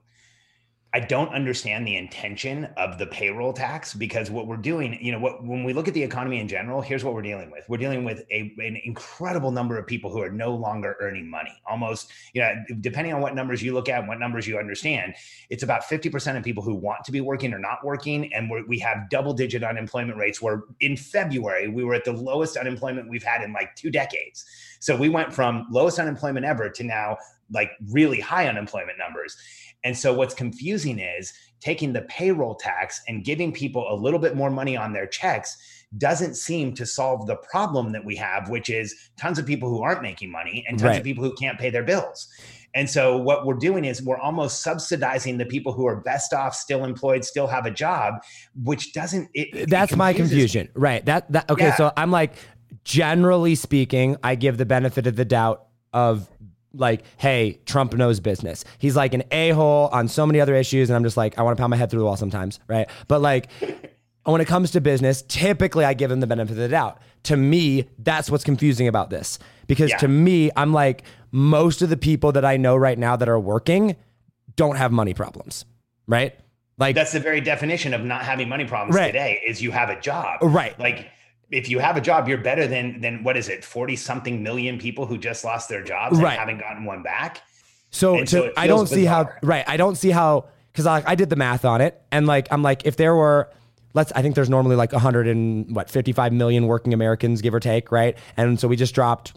A: I don't understand the intention of the payroll tax because what we're doing, you know, what when we look at the economy in general, here's what we're dealing with. We're dealing with a, an incredible number of people who are no longer earning money. Almost, you know, depending on what numbers you look at, and what numbers you understand, it's about 50% of people who want to be working or not working. And we have double digit unemployment rates where in February, we were at the lowest unemployment we've had in like two decades. So we went from lowest unemployment ever to now like really high unemployment numbers. And so what's confusing is taking the payroll tax and giving people a little bit more money on their checks doesn't seem to solve the problem that we have, which is tons of people who aren't making money and tons right. of people who can't pay their bills. And so what we're doing is we're almost subsidizing the people who are best off, still employed, still have a job, which doesn't. It,
C: That's it my confusion, right? That that okay. Yeah. So I'm like, generally speaking, I give the benefit of the doubt of like, hey, Trump knows business. He's like an a hole on so many other issues. And I'm just like, I want to pound my head through the wall sometimes. Right. But like, when it comes to business, typically I give them the benefit of the doubt. To me, that's what's confusing about this. Because
A: Yeah.
C: to me, I'm like, most of the people that I know right now that are working don't have money problems, right? Like,
A: That's the very definition of not having money problems
C: Right.
A: today is you have a job.
C: right.
A: Like if you have a job, you're better than than what is it, 40 something million people who just lost their jobs and
C: Right.
A: haven't gotten one back.
C: So, to,
A: so
C: I don't
A: feels
C: see how right. I don't see how because I, I did the math on it and like I'm like if there were let's I think there's normally like 100 and what 55 million working Americans give or take right and so we just dropped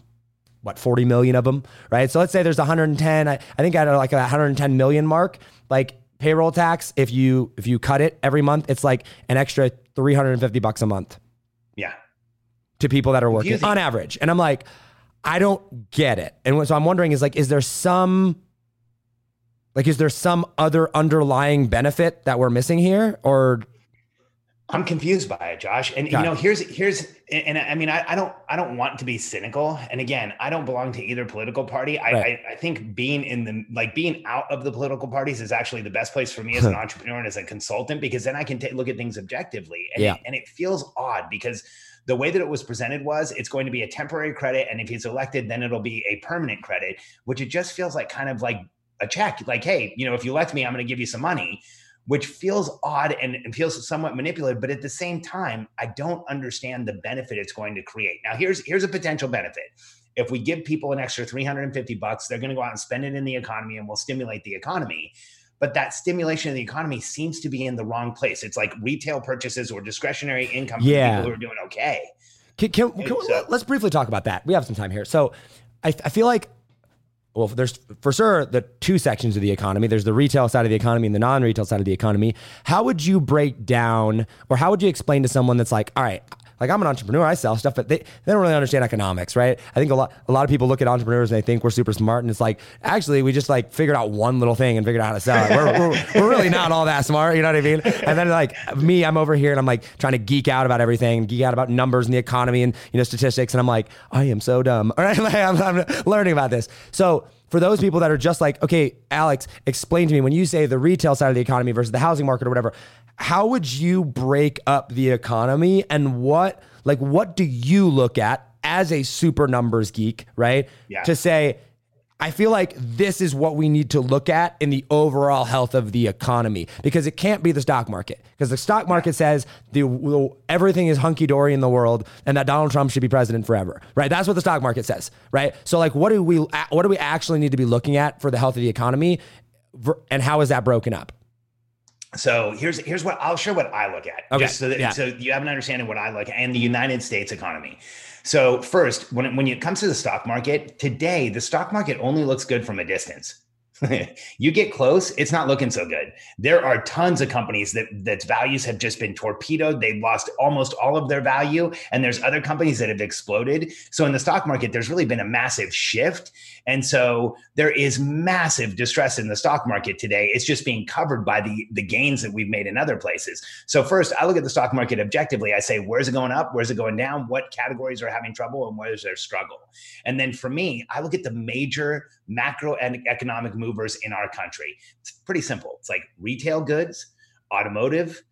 C: what 40 million of them right so let's say there's 110 I, I think at like a 110 million mark like payroll tax if you if you cut it every month it's like an extra 350 bucks a month
A: Yeah.
C: To people that are working on average. And I'm like, I don't get it. And so I'm wondering is like, is there some, like, is there some other underlying benefit that we're missing here? Or,
A: I'm confused by it, Josh. And
C: Got
A: you know,
C: it.
A: here's here's and I mean, I, I don't I don't want to be cynical. And again, I don't belong to either political party. I,
C: Right.
A: I I think being in the like being out of the political parties is actually the best place for me as an entrepreneur and as a consultant because then I can take look at things objectively. And
C: Yeah.
A: it, and it feels odd because the way that it was presented was it's going to be a temporary credit, and if he's elected, then it'll be a permanent credit, which it just feels like kind of like a check. Like, hey, you know, if you elect me, I'm going to give you some money which feels odd and, feels somewhat manipulative but at the same time i don't understand the benefit it's going to create now here's here's a potential benefit if we give people an extra 350 bucks they're going to go out and spend it in the economy and we'll stimulate the economy but that stimulation of the economy seems to be in the wrong place it's like retail purchases or discretionary income for
C: Yeah.
A: people who are doing okay
C: can, can, can-
A: So-
C: let's briefly talk about that. We have some time here. So I, I feel like, well, there's for sure the two sections of the economy. There's the retail side of the economy and the non-retail side of the economy. How would you break down, or how would you explain to someone that's like, all right, like I'm an entrepreneur, I sell stuff, but they, they don't really understand economics, right? I think a lot a lot of people look at entrepreneurs and they think we're super smart, and it's like actually we just like figured out one little thing and figured out how to sell it. We're, we're, we're really not all that smart, you know what I mean? And then like me, I'm over here and I'm like trying to geek out about everything, geek out about numbers and the economy and you know statistics, and I'm like, I am so dumb. All right, like, I'm, I'm learning about this. So for those people that are just like, okay, Alex, explain to me when you say the retail side of the economy versus the housing market or whatever, how would you break up the economy and what, like, what do you look at as a super numbers geek, right?
A: Yeah.
C: To say, I feel like this is what we need to look at in the overall health of the economy because it can't be the stock market because the stock market says the, the- everything is hunky dory in the world and that Donald Trump should be president forever, right? That's what the stock market says, right? So like, what do we what do we actually need to be looking at for the health of the economy, and how is that broken up?
A: So here's here's what I'll share what I look at,
C: Okay,
A: just so that
C: yeah.
A: so you have an understanding of what I look at and the United States economy. So first, when it, when it comes to the stock market today, the stock market only looks good from a distance. you get close, it's not looking so good. There are tons of companies that that's values have just been torpedoed. They've lost almost all of their value, and there's other companies that have exploded. So in the stock market, there's really been a massive shift, and so there is massive distress in the stock market today. It's just being covered by the the gains that we've made in other places. So first, I look at the stock market objectively. I say, where's it going up? Where's it going down? What categories are having trouble, and where's their struggle? And then for me, I look at the major macro and economic movers in our country. It's pretty simple. It's like retail goods, automotive,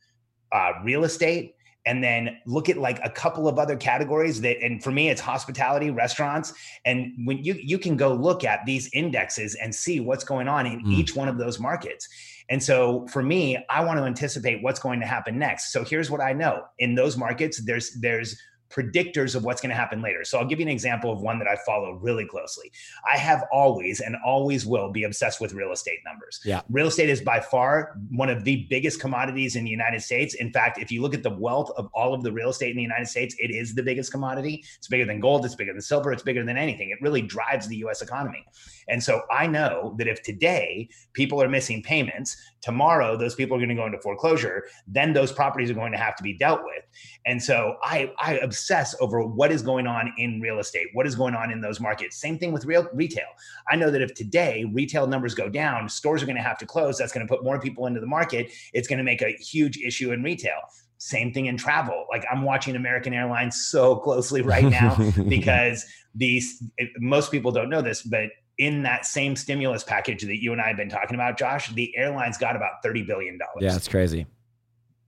A: uh, real estate, and then look at like a couple of other categories that and for me it's hospitality restaurants and when you you can go look at these indexes and see what's going on in
C: Mm.
A: each one of those markets and so for me i want to anticipate what's going to happen next so here's what i know in those markets there's there's predictors of what's going to happen later. So I'll give you an example of one that I follow really closely. I have always and always will be obsessed with real estate numbers.
C: Yeah.
A: Real estate is by far one of the biggest commodities in the United States. In fact, if you look at the wealth of all of the real estate in the United States, it is the biggest commodity. It's bigger than gold, it's bigger than silver, it's bigger than anything. It really drives the US economy. And so I know that if today people are missing payments, tomorrow those people are going to go into foreclosure, then those properties are going to have to be dealt with. And so I I obsess over what is going on in real estate, what is going on in those markets. Same thing with real retail. I know that if today retail numbers go down, stores are going to have to close. That's going to put more people into the market. It's going to make a huge issue in retail. Same thing in travel. Like I'm watching American Airlines so closely right now because these most people don't know this, but in that same stimulus package that you and I have been talking about, Josh, the airlines got about $30 billion.
C: yeah, it's crazy.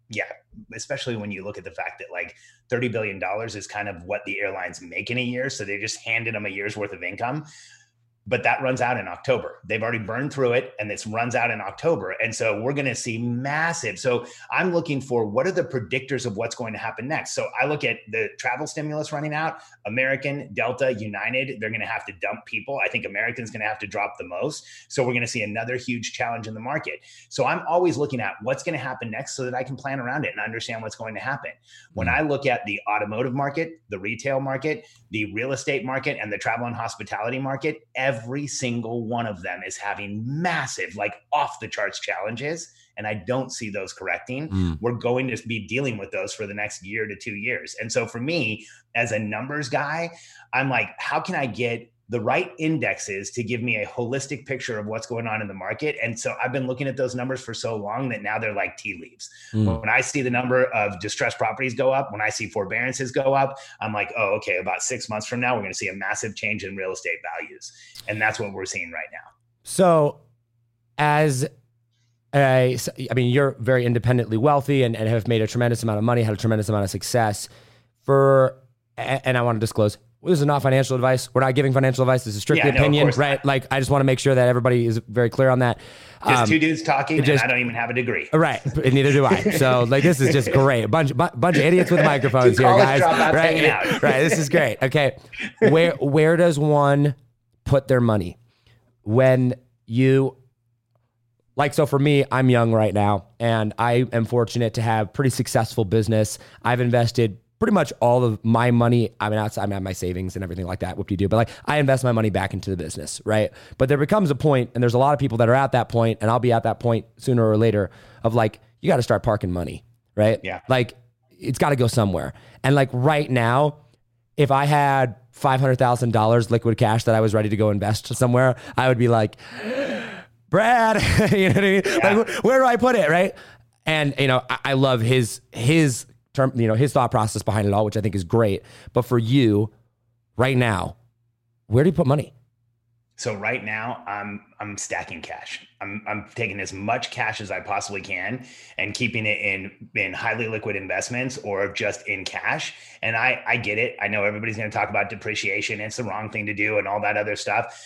A: yeah, especially when you look at the fact that like $30 billion is kind of what the airlines make in a year. So they just handed them a year's worth of income but that runs out in October. They've already burned through it and this runs out in October. And so we're going to see massive. So I'm looking for what are the predictors of what's going to happen next. So I look at the travel stimulus running out, American, Delta, United, they're going to have to dump people. I think American's going to have to drop the most. So we're going to see another huge challenge in the market. So I'm always looking at what's going to happen next so that I can plan around it and understand what's going to happen. When hmm. I look at the automotive market, the retail market, the real estate market, and the travel and hospitality market, every every single one of them is having massive, like off the charts challenges. And I don't see those correcting. Mm. We're going to be dealing with those for the next year to two years. And so for me, as a numbers guy, I'm like, how can I get the right indexes to give me a holistic picture of what's going on in the market. And so I've been looking at those numbers for so long that now they're like tea leaves. Mm. When I see the number of distressed properties go up, when I see forbearances go up, I'm like, oh, okay, about six months from now, we're going to see a massive change in real estate values. And that's what we're seeing right now.
C: So, as a, I mean, you're very independently wealthy and, and have made a tremendous amount of money, had a tremendous amount of success. For, and I want to disclose, this is not financial advice. We're not giving financial advice. This is strictly yeah, opinion, no, right? Not. Like, I just want to make sure that everybody is very clear on that.
A: Just um, two dudes talking, just, I don't even have a degree.
C: Right, and neither do I. So, like, this is just great. A bunch, bunch of idiots with microphones here, guys. Right, right. This is great. Okay, where where does one put their money when you like so for me i'm young right now and i am fortunate to have pretty successful business i've invested pretty much all of my money. I mean, outside, I have my savings and everything like that. What do you do? But like, I invest my money back into the business, right? But there becomes a point, and there's a lot of people that are at that point, and I'll be at that point sooner or later of like, you got to start parking money, right?
A: Yeah.
C: Like, it's got to go somewhere. And like right now, if I had five hundred thousand dollars liquid cash that I was ready to go invest somewhere, I would be like, Brad, you know what I mean? Yeah. Like, where do I put it, right? And you know, I, I love his his term, you know, his thought process behind it all, which I think is great. But for you, right now, where do you put money?
A: So right now, I'm I'm stacking cash. I'm I'm taking as much cash as I possibly can and keeping it in in highly liquid investments or just in cash. And I I get it. I know everybody's going to talk about depreciation. It's the wrong thing to do and all that other stuff.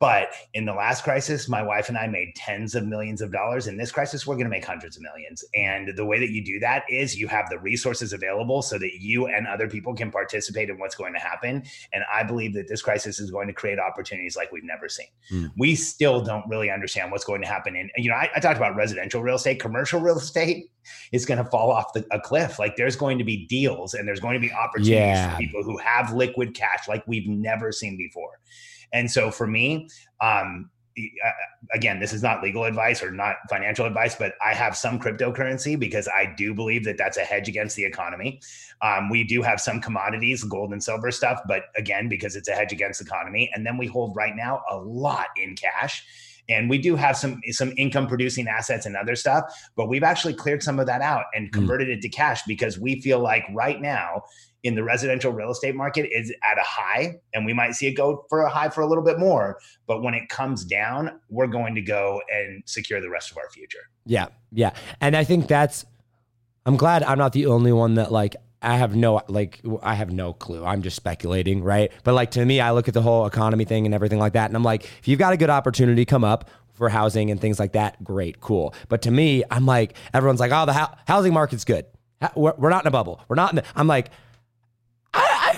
A: But in the last crisis, my wife and I made tens of millions of dollars. In this crisis, we're going to make hundreds of millions. And the way that you do that is you have the resources available so that you and other people can participate in what's going to happen. And I believe that this crisis is going to create opportunities like we've never seen. Mm. We still don't really understand what's going to happen. And, you know, I, I, talked about residential real estate, commercial real estate is going to fall off the, a cliff. Like there's going to be deals and there's going to be opportunities yeah. for people who have liquid cash like we've never seen before. And so for me, um, again, this is not legal advice or not financial advice, but I have some cryptocurrency because I do believe that that's a hedge against the economy. Um, we do have some commodities, gold and silver stuff, but again, because it's a hedge against the economy. And then we hold right now a lot in cash. And we do have some some income producing assets and other stuff, but we've actually cleared some of that out and hmm. converted mm. it to cash because we feel like right now in the residential real estate market is at a high and we might see it go for a high for a little bit more but when it comes down we're going to go and secure the rest of our future
C: yeah yeah and i think that's i'm glad i'm not the only one that like I have no like I have no clue. I'm just speculating, right? But like to me, I look at the whole economy thing and everything like that, and I'm like, if you've got a good opportunity come up for housing and things like that, great, cool. But to me, I'm like, everyone's like, oh, the ho- housing market's good. We're, not in a bubble. We're not in. The, I'm like,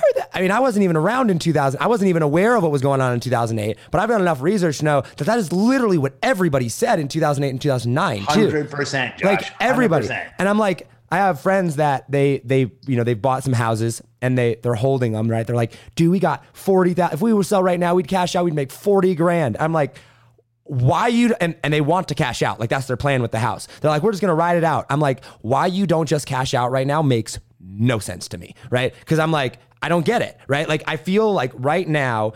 C: heard that. I mean, I wasn't even around in 2000. I wasn't even aware of what was going on in 2008. But I've done enough research to know that that is literally what everybody said in 2008 and 2009
A: too. 100%, Josh,
C: Like everybody. 100%. And I'm like, I have friends that they they you know they've bought some houses and they they're holding them right. They're like, dude, we got forty thousand. If we were sell right now, we'd cash out. We'd make forty grand. I'm like, why you and, and they want to cash out like that's their plan with the house they're like we're just gonna ride it out i'm like why you don't just cash out right now makes no sense to me right because i'm like I don't get it, right? Like I feel like right now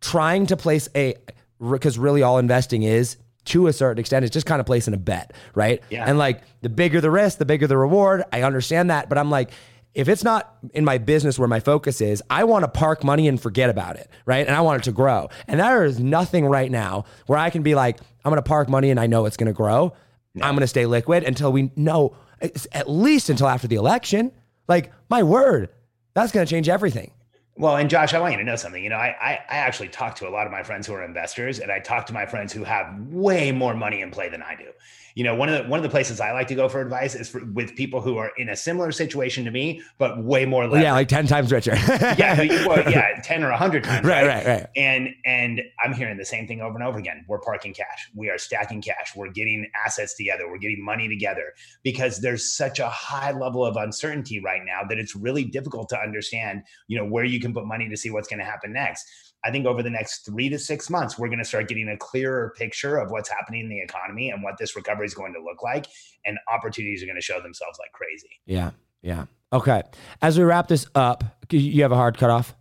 C: trying to place a because really all investing is to a certain extent is just kind of placing a bet, right?
A: Yeah.
C: And like the bigger the risk, the bigger the reward. I understand that, but I'm like if it's not in my business where my focus is, I want to park money and forget about it, right? And I want it to grow. And there is nothing right now where I can be like, I'm going to park money and I know it's going to grow. No. I'm going to stay liquid until we know at least until after the election. Like, my word, that's going to change everything.
A: Well, and Josh, I want you to know something. You know, I, I, I actually talk to a lot of my friends who are investors, and I talk to my friends who have way more money in play than I do you know, one of the one of the places I like to go for advice is for, with people who are in a similar situation to me, but way more.
C: Leverage. Yeah, like ten times richer.
A: yeah, well, yeah, ten or hundred times.
C: Right, right, right, right.
A: And and I'm hearing the same thing over and over again. We're parking cash. We are stacking cash. We're getting assets together. We're getting money together because there's such a high level of uncertainty right now that it's really difficult to understand. You know where you can put money to see what's going to happen next. I think over the next three to six months, we're going to start getting a clearer picture of what's happening in the economy and what this recovery is going to look like. And opportunities are going to show themselves like crazy.
C: Yeah. Yeah. Okay. As we wrap this up, you have a hard cutoff?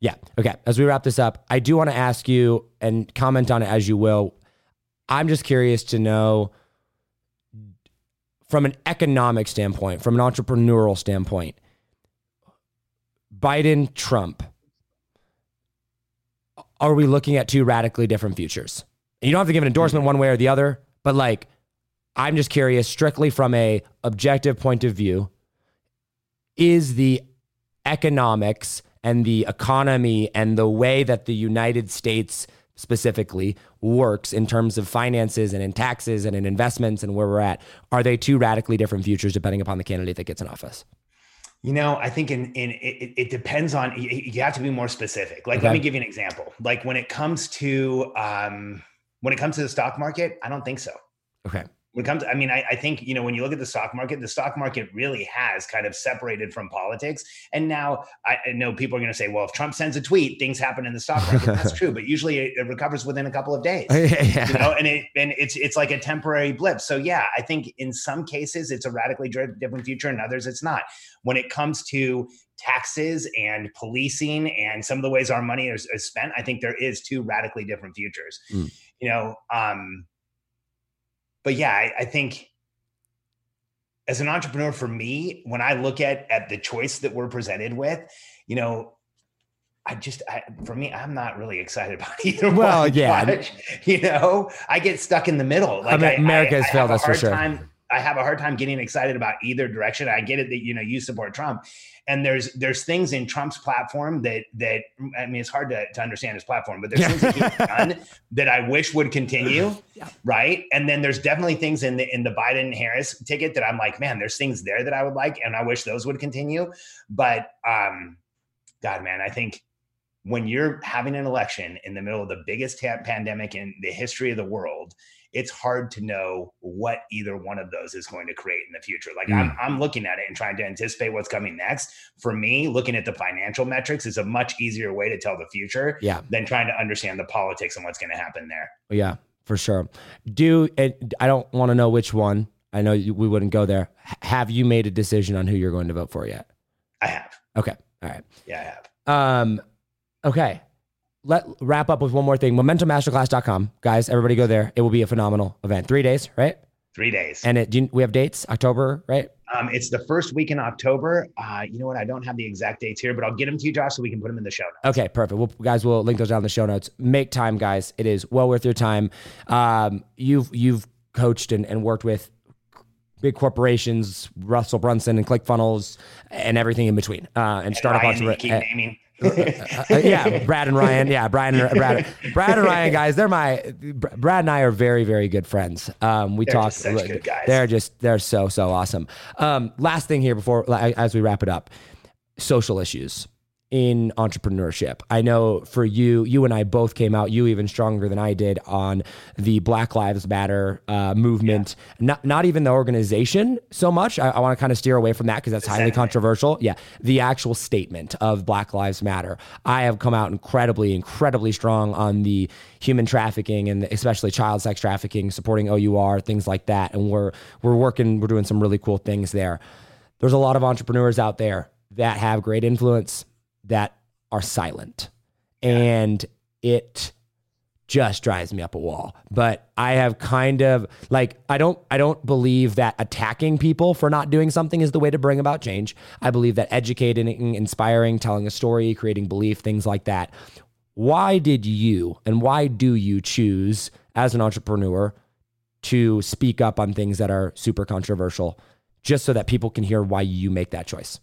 C: Yeah. Okay. As we wrap this up, I do want to ask you and comment on it as you will. I'm just curious to know from an economic standpoint, from an entrepreneurial standpoint, Biden, Trump are we looking at two radically different futures? And you don't have to give an endorsement one way or the other, but like I'm just curious strictly from a objective point of view is the economics and the economy and the way that the United States specifically works in terms of finances and in taxes and in investments and where we're at are they two radically different futures depending upon the candidate that gets in office
A: you know, I think in in it, it depends on you have to be more specific. Like, okay. let me give you an example. Like when it comes to um, when it comes to the stock market, I don't think so.
C: Okay
A: when it comes, I mean, I, I, think, you know, when you look at the stock market, the stock market really has kind of separated from politics. And now I, I know people are going to say, well, if Trump sends a tweet, things happen in the stock market. That's true, but usually it, it, recovers within a couple of days, yeah. you know, and it, and it's, it's like a temporary blip. So yeah, I think in some cases it's a radically different future and others it's not. When it comes to taxes and policing and some of the ways our money is, is spent, I think there is two radically different futures, mm. you know, um, but yeah, I, I think as an entrepreneur for me when i look at at the choice that we're presented with you know i just I, for me i'm not really excited about either
C: well
A: one,
C: yeah.
A: you know? I get stuck in the middle.
C: Like I mean, america has failed us for sure.
A: time, i have a hard time getting excited about either direction i get it that you know you support trump and there's there's things in Trump's platform that that I mean it's hard to, to understand his platform, but there's things that he's done that I wish would continue, yeah. right? And then there's definitely things in the in the Biden Harris ticket that I'm like, man, there's things there that I would like, and I wish those would continue. But um, God, man, I think when you're having an election in the middle of the biggest pandemic in the history of the world it's hard to know what either one of those is going to create in the future. Like mm. I'm, I'm looking at it and trying to anticipate what's coming next. For me, looking at the financial metrics is a much easier way to tell the future
C: yeah.
A: than trying to understand the politics and what's going to happen there.
C: Yeah, for sure. Do I don't want to know which one. I know we wouldn't go there. Have you made a decision on who you're going to vote for yet?
A: I have.
C: Okay. All right.
A: Yeah, I have.
C: Um, okay let wrap up with one more thing. MomentumMasterclass.com, guys. Everybody go there. It will be a phenomenal event. Three days, right?
A: Three days.
C: And it, you, we have dates, October, right?
A: Um, it's the first week in October. Uh, you know what? I don't have the exact dates here, but I'll get them to you, Josh, so we can put them in the show
C: notes. Okay, perfect. Well, guys, we'll link those down in the show notes. Make time, guys. It is well worth your time. Um, you've you've coached and, and worked with big corporations, Russell Brunson and ClickFunnels, and everything in between, uh, and, and startup entrepreneurs. Yeah, Brad and Ryan. Yeah, Brian, and, Brad, Brad and Ryan, guys. They're my Brad and I are very, very good friends. Um, we
A: they're
C: talk.
A: They're
C: just they're so so awesome. Um, last thing here before as we wrap it up, social issues in entrepreneurship. I know for you, you and I both came out, you even stronger than I did on the Black Lives Matter uh, movement. Yeah. Not not even the organization so much. I, I want to kind of steer away from that because that's highly controversial. Yeah, the actual statement of Black Lives Matter. I have come out incredibly, incredibly strong on the human trafficking and especially child sex trafficking, supporting OUR, things like that. And we're we're working, we're doing some really cool things there. There's a lot of entrepreneurs out there that have great influence that are silent. And it just drives me up a wall. But I have kind of like I don't I don't believe that attacking people for not doing something is the way to bring about change. I believe that educating, inspiring, telling a story, creating belief, things like that. Why did you and why do you choose as an entrepreneur to speak up on things that are super controversial just so that people can hear why you make that choice?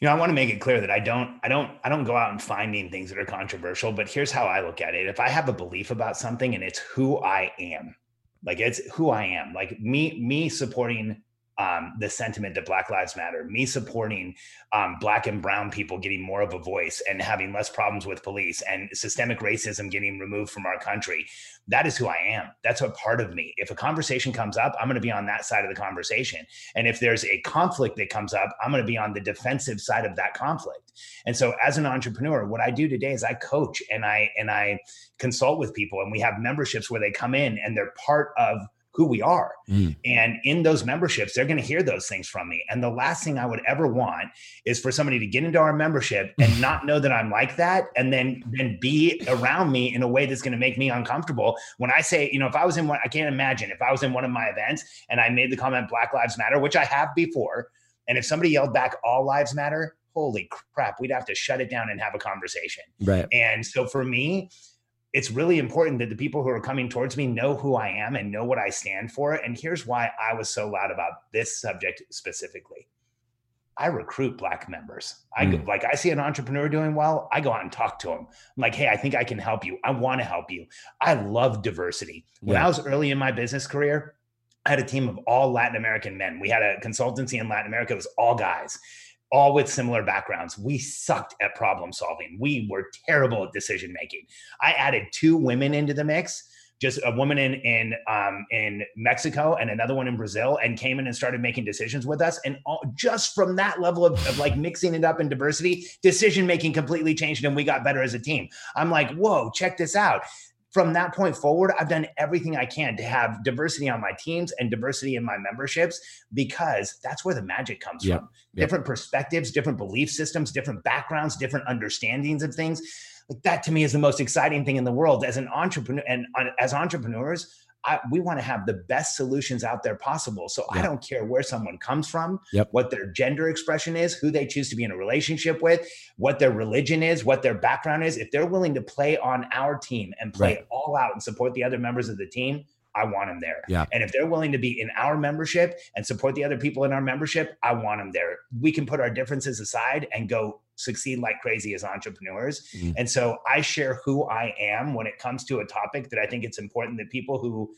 A: You know, I want to make it clear that I don't, I don't, I don't go out and finding things that are controversial. But here's how I look at it: if I have a belief about something and it's who I am, like it's who I am, like me, me supporting um, the sentiment that Black Lives Matter, me supporting um, Black and Brown people getting more of a voice and having less problems with police and systemic racism getting removed from our country. That is who I am. That's a part of me. If a conversation comes up, I'm going to be on that side of the conversation. And if there's a conflict that comes up, I'm going to be on the defensive side of that conflict. And so as an entrepreneur, what I do today is I coach and I and I consult with people and we have memberships where they come in and they're part of who we are. Mm. And in those memberships, they're going to hear those things from me. And the last thing I would ever want is for somebody to get into our membership and not know that I'm like that and then then be around me in a way that's going to make me uncomfortable. When I say, you know, if I was in one I can't imagine if I was in one of my events and I made the comment Black Lives Matter, which I have before, and if somebody yelled back all lives matter, holy crap, we'd have to shut it down and have a conversation.
C: Right.
A: And so for me, it's really important that the people who are coming towards me know who I am and know what I stand for. And here's why I was so loud about this subject specifically. I recruit black members. I mm. like I see an entrepreneur doing well, I go out and talk to them. I'm like, "Hey, I think I can help you. I want to help you." I love diversity. When yeah. I was early in my business career, I had a team of all Latin American men. We had a consultancy in Latin America. It was all guys all with similar backgrounds. We sucked at problem solving. We were terrible at decision making. I added two women into the mix, just a woman in in um, in Mexico and another one in Brazil, and came in and started making decisions with us. And all, just from that level of, of like mixing it up in diversity, decision making completely changed, and we got better as a team. I'm like, whoa, check this out from that point forward, I've done everything I can to have diversity on my teams and diversity in my memberships because that's where the magic comes yep. from. Yep. Different perspectives, different belief systems, different backgrounds, different understandings of things. Like that to me is the most exciting thing in the world as an entrepreneur and as entrepreneurs. I, we want to have the best solutions out there possible. So yep. I don't care where someone comes from,
C: yep.
A: what their gender expression is, who they choose to be in a relationship with, what their religion is, what their background is. If they're willing to play on our team and play right. all out and support the other members of the team, I want them there.
C: Yeah.
A: And if they're willing to be in our membership and support the other people in our membership, I want them there. We can put our differences aside and go succeed like crazy as entrepreneurs. Mm-hmm. And so I share who I am when it comes to a topic that I think it's important that people who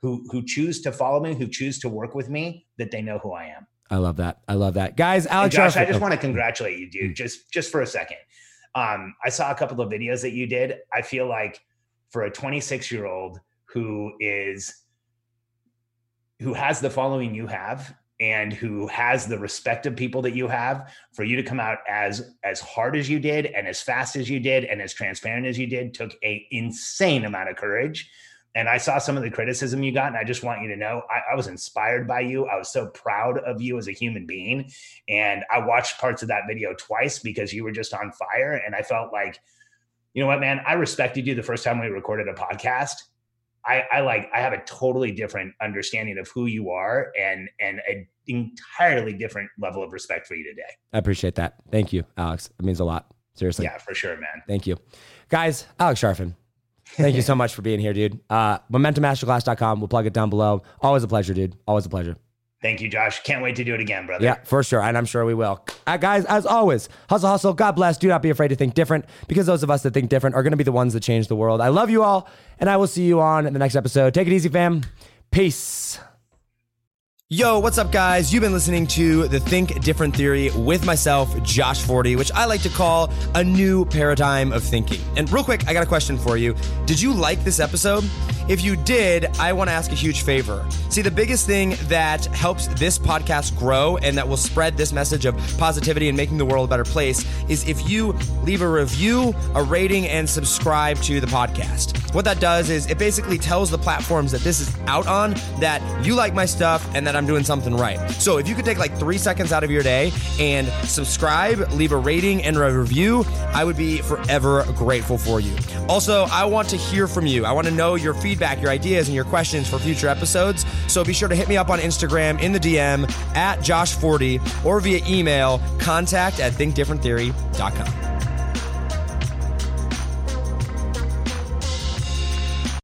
A: who who choose to follow me, who choose to work with me, that they know who I am.
C: I love that. I love that. Guys, Alex
A: Josh, I just want to congratulate you, dude. Mm-hmm. Just just for a second. Um, I saw a couple of videos that you did. I feel like for a 26 year old who is who has the following you have and who has the respect of people that you have for you to come out as as hard as you did and as fast as you did and as transparent as you did took a insane amount of courage. And i saw some of the criticism you got and i just want you to know I, I was inspired by you. I was so proud of you as a human being. And i watched parts of that video twice because you were just on fire. And i felt like you know what man? I respected you the first time we recorded a podcast I, I like I have a totally different understanding of who you are and and an entirely different level of respect for you today.
C: I appreciate that. Thank you, Alex. It means a lot. Seriously.
A: Yeah, for sure, man.
C: Thank you. Guys, Alex Charfen. Thank you so much for being here, dude. Uh, MomentumMasterclass.com. We'll plug it down below. Always a pleasure, dude. Always a pleasure.
A: Thank you, Josh. Can't wait to do it again, brother.
C: Yeah, for sure. And I'm sure we will. Uh, guys, as always, hustle, hustle. God bless. Do not be afraid to think different because those of us that think different are going to be the ones that change the world. I love you all, and I will see you on the next episode. Take it easy, fam. Peace. Yo, what's up, guys? You've been listening to the Think Different Theory with myself, Josh Forti, which I like to call a new paradigm of thinking. And real quick, I got a question for you. Did you like this episode? If you did, I want to ask a huge favor. See, the biggest thing that helps this podcast grow and that will spread this message of positivity and making the world a better place is if you leave a review, a rating, and subscribe to the podcast. What that does is it basically tells the platforms that this is out on that you like my stuff and that I'm doing something right. So if you could take like three seconds out of your day and subscribe, leave a rating and a review, I would be forever grateful for you. Also, I want to hear from you. I want to know your feedback feedback, your ideas, and your questions for future episodes. So be sure to hit me up on Instagram in the DM at Josh Forti or via email contact at thinkdifferenttheory.com.